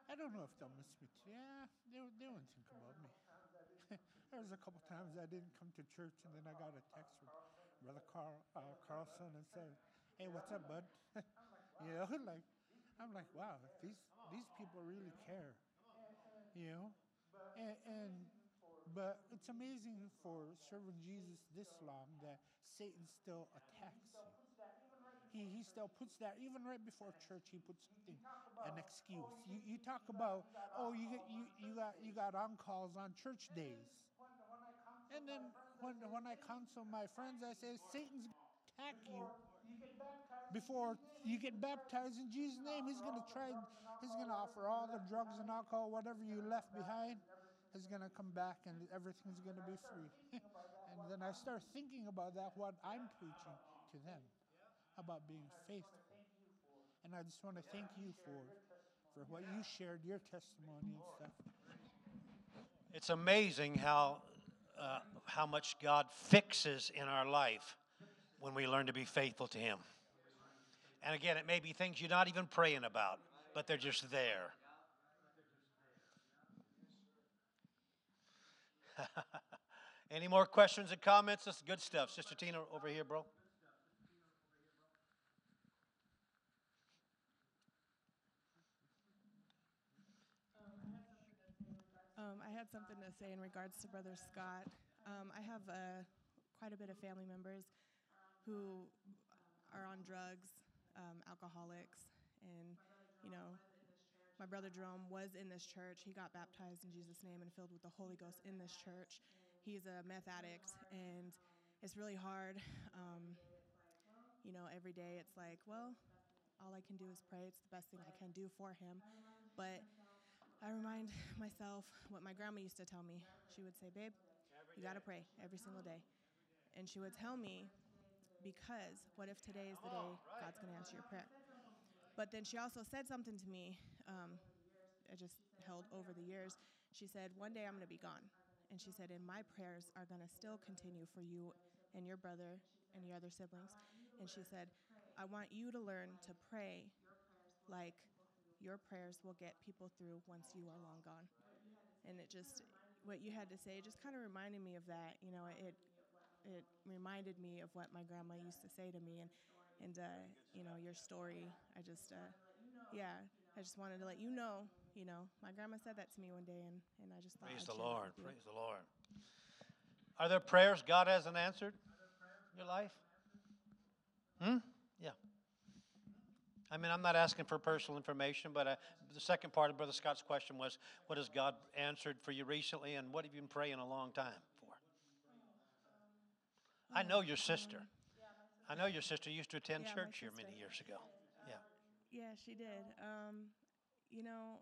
H: I don't know if they'll miss me. Too. Yeah, they they won't think about me. there was a couple times I didn't come to church, and then I got a text from Brother Carl uh, Carlson and said, "Hey, what's up, bud?" you know, like I'm like, wow, these these people really care. You know, and, and but it's amazing for serving Jesus this long that Satan still attacks you. He, he still puts that even right before church. He puts something, an excuse. You, you talk about oh you get, you you got you got on calls on church days, and then when when I counsel my friends, I say Satan's attack you before you get baptized in Jesus' name. He's gonna try. He's gonna offer all the drugs and alcohol, whatever you left behind. Is gonna come back and everything's gonna be free. and then I start thinking about that, what I'm preaching to them about being faithful. And I just want to thank you for for what you shared, your testimony and stuff.
A: It's amazing how, uh, how much God fixes in our life when we learn to be faithful to Him. And again, it may be things you're not even praying about, but they're just there. Any more questions and comments? This is good stuff. Sister Tina, over here, bro.
I: Um, I had something to say in regards to Brother Scott. Um, I have uh, quite a bit of family members who are on drugs, um, alcoholics, and you know, my brother Jerome was in this church. He got baptized in Jesus' name and filled with the Holy Ghost in this church. He's a meth addict, and it's really hard. Um, you know, every day it's like, well, all I can do is pray. It's the best thing I can do for him. But I remind myself what my grandma used to tell me. She would say, Babe, you got to pray every single day. And she would tell me, because what if today is the day God's going to answer your prayer? But then she also said something to me. Um, I just held over the years. She said, One day I'm going to be gone. And she said, And my prayers are going to still continue for you and your brother and your other siblings. And she said, I want you to learn to pray like your prayers will get people through once you are long gone. And it just, what you had to say, just kind of reminded me of that. You know, it, it reminded me of what my grandma used to say to me, and and uh, you know your story. I just, uh, yeah, I just wanted to let you know. You know, my grandma said that to me one day, and and I just thought.
A: Praise
I: I'd
A: the Lord. Praise the Lord. Are there prayers God hasn't answered in your life? Hmm? Yeah. I mean, I'm not asking for personal information, but uh, the second part of Brother Scott's question was, what has God answered for you recently, and what have you been praying a long time? I know your sister. I know your sister used to attend
I: Yeah,
A: church here many years ago. Yeah.
I: Yeah, she did. Um, you know,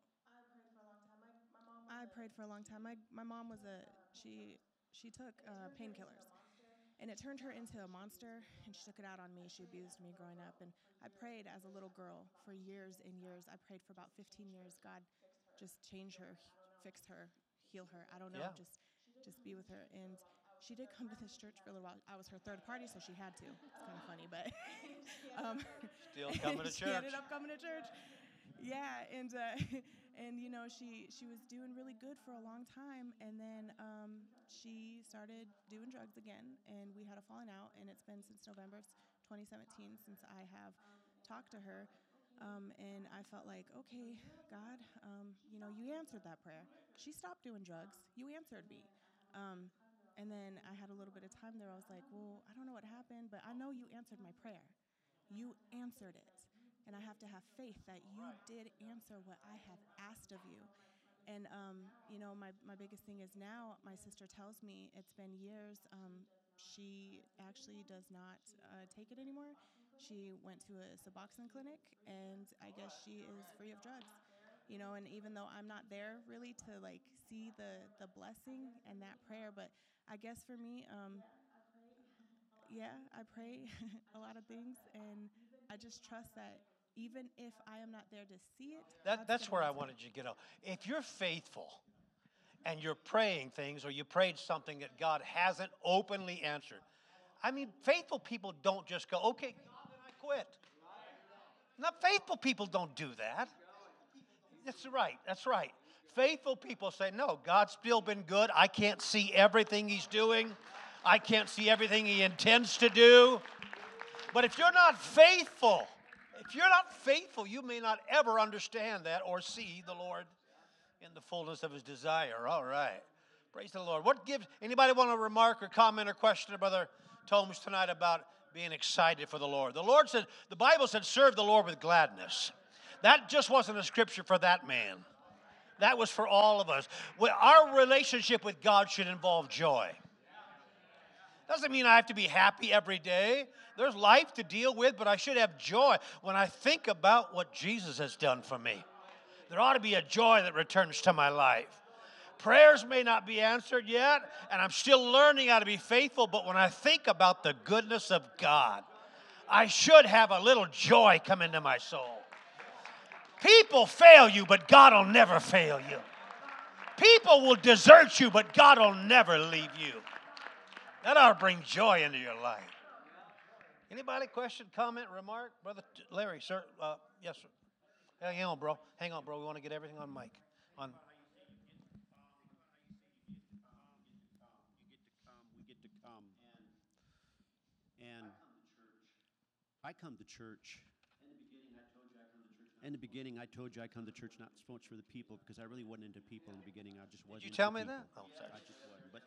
I: I prayed for a long time. My my mom was a she she took uh, painkillers, and it turned her into a monster. And she took it out on me. She abused me growing up, and I prayed as a little girl for years and years. I prayed for about 15 years. God, just change her, fix her, heal her. I don't know,
A: Yeah.
I: just just be with her. And she did come to this church for a little while. I was her third party, so she had to. It's kind of funny, but um,
A: Still coming to church.
I: she ended up coming to church. Yeah, and uh, and you know she she was doing really good for a long time, and then um, she started doing drugs again, and we had a falling out, and it's been since November 2017 since I have talked to her. Um, and I felt like, okay, God, um, you know, you answered that prayer. She stopped doing drugs. You answered me. Um, and then I had a little bit of time there. I was like, well, I don't know what happened, but I know you answered my prayer. You answered it. And I have to have faith that you did answer what I have asked of you. And, um, you know, my, my biggest thing is now my sister tells me it's been years. Um, she actually does not uh, take it anymore. She went to a Suboxone clinic, and I guess she is free of drugs. You know, and even though I'm not there really to like see the the blessing and that prayer, but I guess for me, um, yeah, I pray a lot of things, and I just trust that even if I am not there to see it,
A: That, that's where I wanted you to get out. If you're faithful and you're praying things or you prayed something that God hasn't openly answered, I mean, faithful people don't just go, okay, God, I quit. Not faithful people don't do that. That's right. That's right. Faithful people say, no, God's still been good. I can't see everything He's doing, I can't see everything He intends to do. But if you're not faithful, if you're not faithful, you may not ever understand that or see the Lord in the fullness of his desire. All right. Praise the Lord. What gives anybody want to remark or comment or question to Brother Thoms tonight about being excited for the Lord? The Lord said, the Bible said, serve the Lord with gladness. That just wasn't a scripture for that man. That was for all of us. Our relationship with God should involve joy. Doesn't mean I have to be happy every day. There's life to deal with, but I should have joy when I think about what Jesus has done for me. There ought to be a joy that returns to my life. Prayers may not be answered yet, and I'm still learning how to be faithful, but when I think about the goodness of God, I should have a little joy come into my soul. People fail you, but God will never fail you. People will desert you, but God will never leave you. That ought to bring joy into your life. Anybody question, comment, remark? Brother Larry, sir. Uh, yes, sir. Hang on, bro. Hang on, bro. We want to get everything on mic. On.
J: I come to church. In the beginning, I told you I come to church not so much for the people because I really wasn't into people in the beginning. I just wasn't.
A: Did you
J: into
A: tell me
J: people.
A: that? Oh, sorry.
J: I just wasn't. But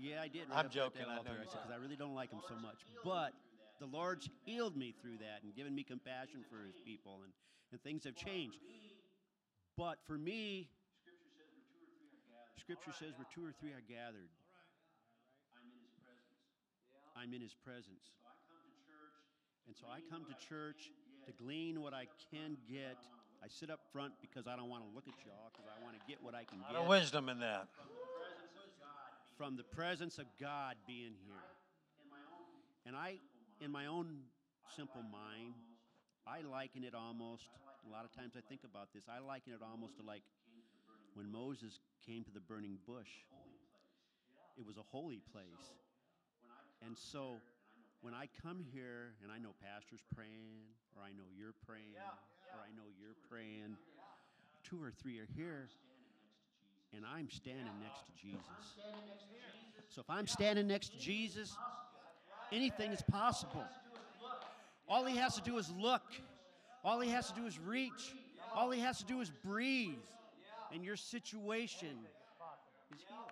J: yeah, I did.
A: I'm
J: right up at
A: joking,
J: That
A: I know
J: I
A: you
J: said
A: are.
J: because I really don't like them so much. But the Lord's healed me through that and given me compassion for His people, and and things have changed. But for me, Scripture says where two or three are gathered. I'm in His presence. I'm in His presence. And so I come to church to glean what I can get I sit up front because I don't want to look at y'all because I want to get what I can
A: A lot
J: get
A: of wisdom in that.
J: from the presence of God being here. And I, in my own simple mind, I liken it almost, a lot of times I think about this, I liken it almost to like when Moses came to the burning bush. It was a holy place. And so when I come here and I know pastor's praying, or I know you're praying, or I know you're praying, two or three are here, and I'm standing next to Jesus. So if I'm standing next to Jesus, anything is possible. All he has to do is look. All he has to do is reach. All he has to do is breathe. And your situation is healed.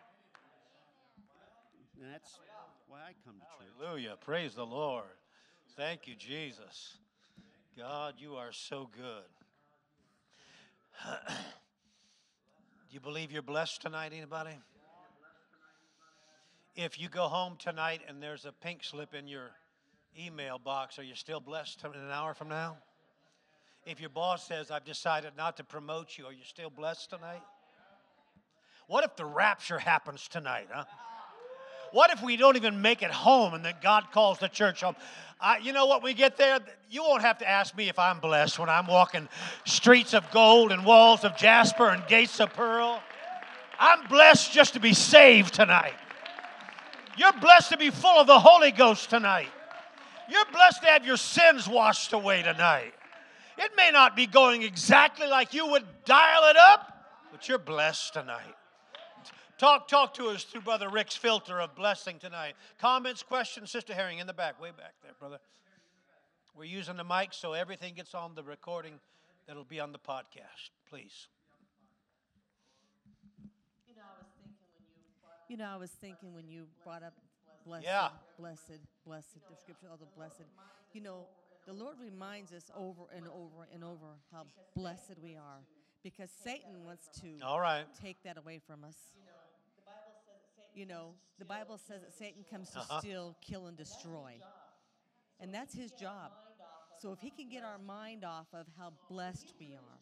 J: And that's why I come to church.
A: Hallelujah. Praise the Lord. Thank you, Jesus. God, you are so good. Do you believe you're blessed tonight, anybody? If you go home tonight and there's a pink slip in your email box, are you still blessed in an hour from now? If your boss says, I've decided not to promote you, are you still blessed tonight? What if the rapture happens tonight, huh? What if we don't even make it home and that God calls the church home? I, you know what? We get there, you won't have to ask me if I'm blessed when I'm walking streets of gold and walls of jasper and gates of pearl. I'm blessed just to be saved tonight. You're blessed to be full of the Holy Ghost tonight. You're blessed to have your sins washed away tonight. It may not be going exactly like you would dial it up, but you're blessed tonight. Talk, talk to us through Brother Rick's filter of blessing tonight. Comments, questions, Sister Herring in the back, way back there, brother. We're using the mic so everything gets on the recording that'll be on the podcast. Please.
K: You know, I was thinking when you brought up blessed,
A: Yeah.
K: blessed, blessed, the scripture of the blessed. You know, the Lord reminds us over and over and over how blessed we are because Satan wants to
A: All right.
K: take that away from us. You know, the Bible says that Satan comes to
A: Uh-huh.
K: steal, kill, and destroy. And that's his job. So if he can get our mind off of how blessed we are,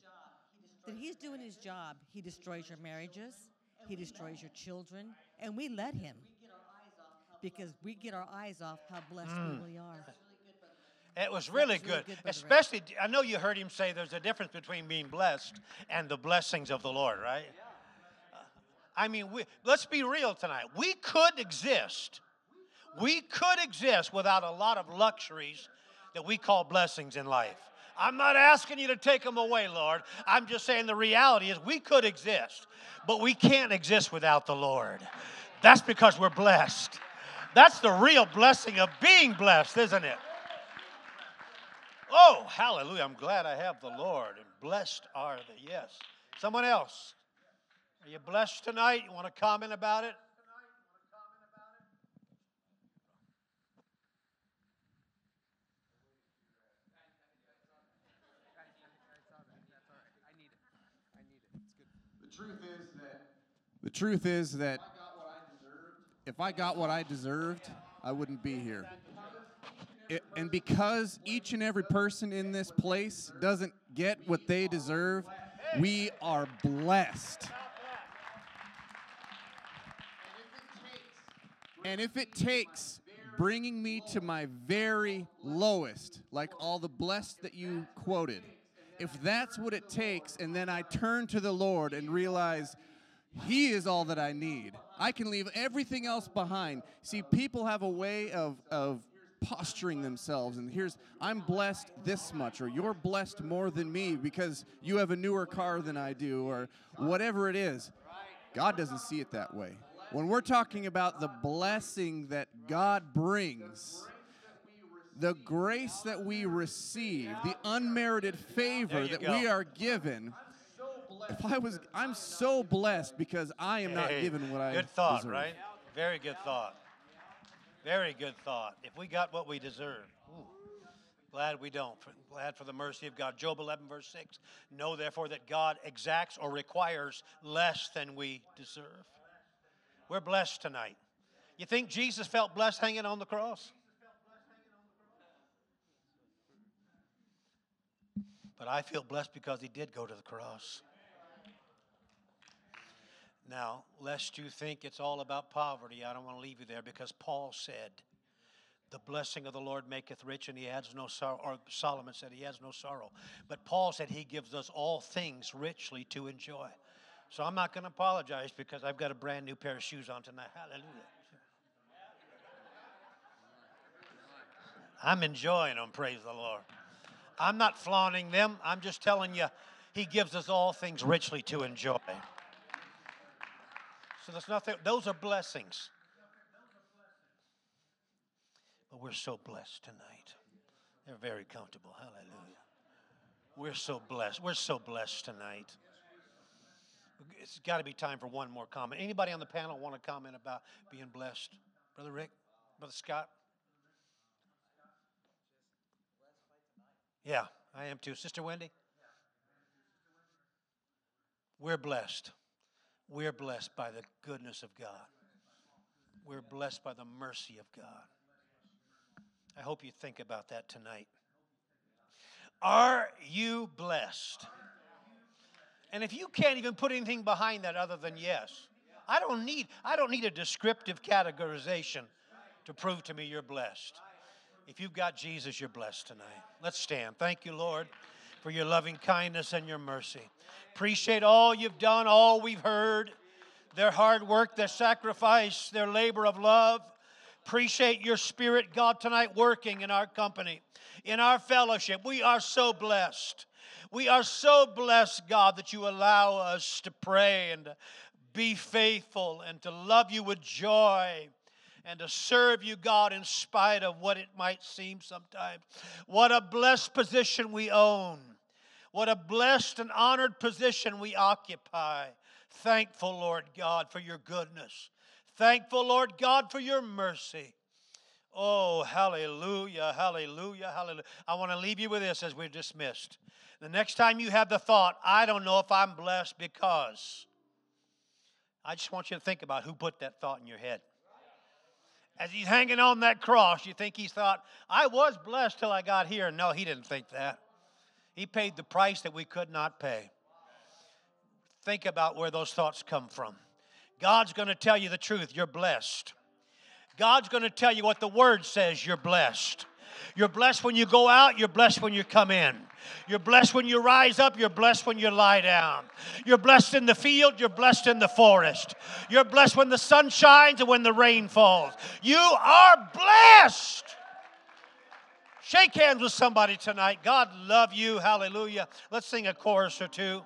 K: then he's doing his job. He destroys your marriages, he destroys your children, and we let him. Because we get our eyes off how blessed we really are.
A: It was really
K: was really
A: good.
K: good,
A: Especially, I know you heard him say there's a difference between being blessed and the blessings of the Lord, right? I mean, we, let's be real tonight. We could exist. We could exist without a lot of luxuries that we call blessings in life. I'm not asking you to take them away, Lord. I'm just saying the reality is we could exist, but we can't exist without the Lord. That's because we're blessed. That's the real blessing of being blessed, isn't it? Oh, hallelujah. I'm glad I have the Lord, and blessed are the yes. Someone else. Are you blessed tonight? You want to comment about it?
L: The truth is that the truth is that if I got what I deserved, I wouldn't be here. It, and because each and every person in this place doesn't get what they deserve, we are blessed. And if it takes bringing me to my very lowest, like all the blessed that you quoted, if that's what it takes, and then I turn to the Lord and realize He is all that I need, I can leave everything else behind. See, people have a way of, of posturing themselves, and here's, I'm blessed this much, or you're blessed more than me because you have a newer car than I do, or whatever it is. God doesn't see it that way. When we're talking about the blessing that God brings, the grace that we receive, the unmerited favor that
A: go.
L: we are given. If I was, I'm so blessed because I am not
A: Hey,
L: given what I
A: Good thought,
L: deserve.
A: right? Very good thought. Very good thought. If we got what we deserve. ooh, Glad we don't. Glad for the mercy of God. Job 11, verse 6. Know therefore that God exacts or requires less than we deserve. We're blessed tonight. You think Jesus felt blessed hanging on the cross? But I feel blessed because he did go to the cross. Now, lest you think it's all about poverty, I don't want to leave you there because Paul said, The blessing of the Lord maketh rich, and he adds no sorrow. Or Solomon said, He has no sorrow. But Paul said, He gives us all things richly to enjoy. So I'm not going to apologize because I've got a brand new pair of shoes on tonight. Hallelujah. I'm enjoying them, praise the Lord. I'm not flaunting them. I'm just telling you, He gives us all things richly to enjoy. So there's nothing, those are blessings. But we're so blessed tonight. They're very comfortable. Hallelujah. We're so blessed. We're so blessed tonight. It's got to be time for one more comment. Anybody on the panel want to comment about being blessed? Brother Rick? Brother Scott? Yeah, I am too. Sister Wendy? We're blessed. We're blessed by the goodness of God. We're blessed by the mercy of God. I hope you think about that tonight. Are you blessed? And if you can't even put anything behind that other than yes, I don't need I don't need a descriptive categorization to prove to me you're blessed. If you've got Jesus, you're blessed tonight. Let's stand. Thank you, Lord, for your loving kindness and your mercy. Appreciate all you've done, all we've heard, their hard work, their sacrifice, their labor of love. Appreciate your spirit, God, tonight working in our company, in our fellowship. We are so blessed. We are so blessed, God, that you allow us to pray and to be faithful and to love you with joy and to serve you, God, in spite of what it might seem sometimes. What a blessed position we own. What a blessed and honored position we occupy. Thankful, Lord God, for your goodness. Thankful, Lord God, for your mercy. Oh, hallelujah, hallelujah, hallelujah. I want to leave you with this as we're dismissed. The next time you have the thought, I don't know if I'm blessed because, I just want you to think about who put that thought in your head. As he's hanging on that cross, you think he thought, I was blessed till I got here. No, he didn't think that. He paid the price that we could not pay. Think about where those thoughts come from. God's going to tell you the truth. You're blessed. God's going to tell you what the Word says. You're blessed. You're blessed when you go out, you're blessed when you come in. You're blessed when you rise up, you're blessed when you lie down. You're blessed in the field, you're blessed in the forest. You're blessed when the sun shines and when the rain falls. You are blessed. Shake hands with somebody tonight. God love you. Hallelujah. Let's sing a chorus or two.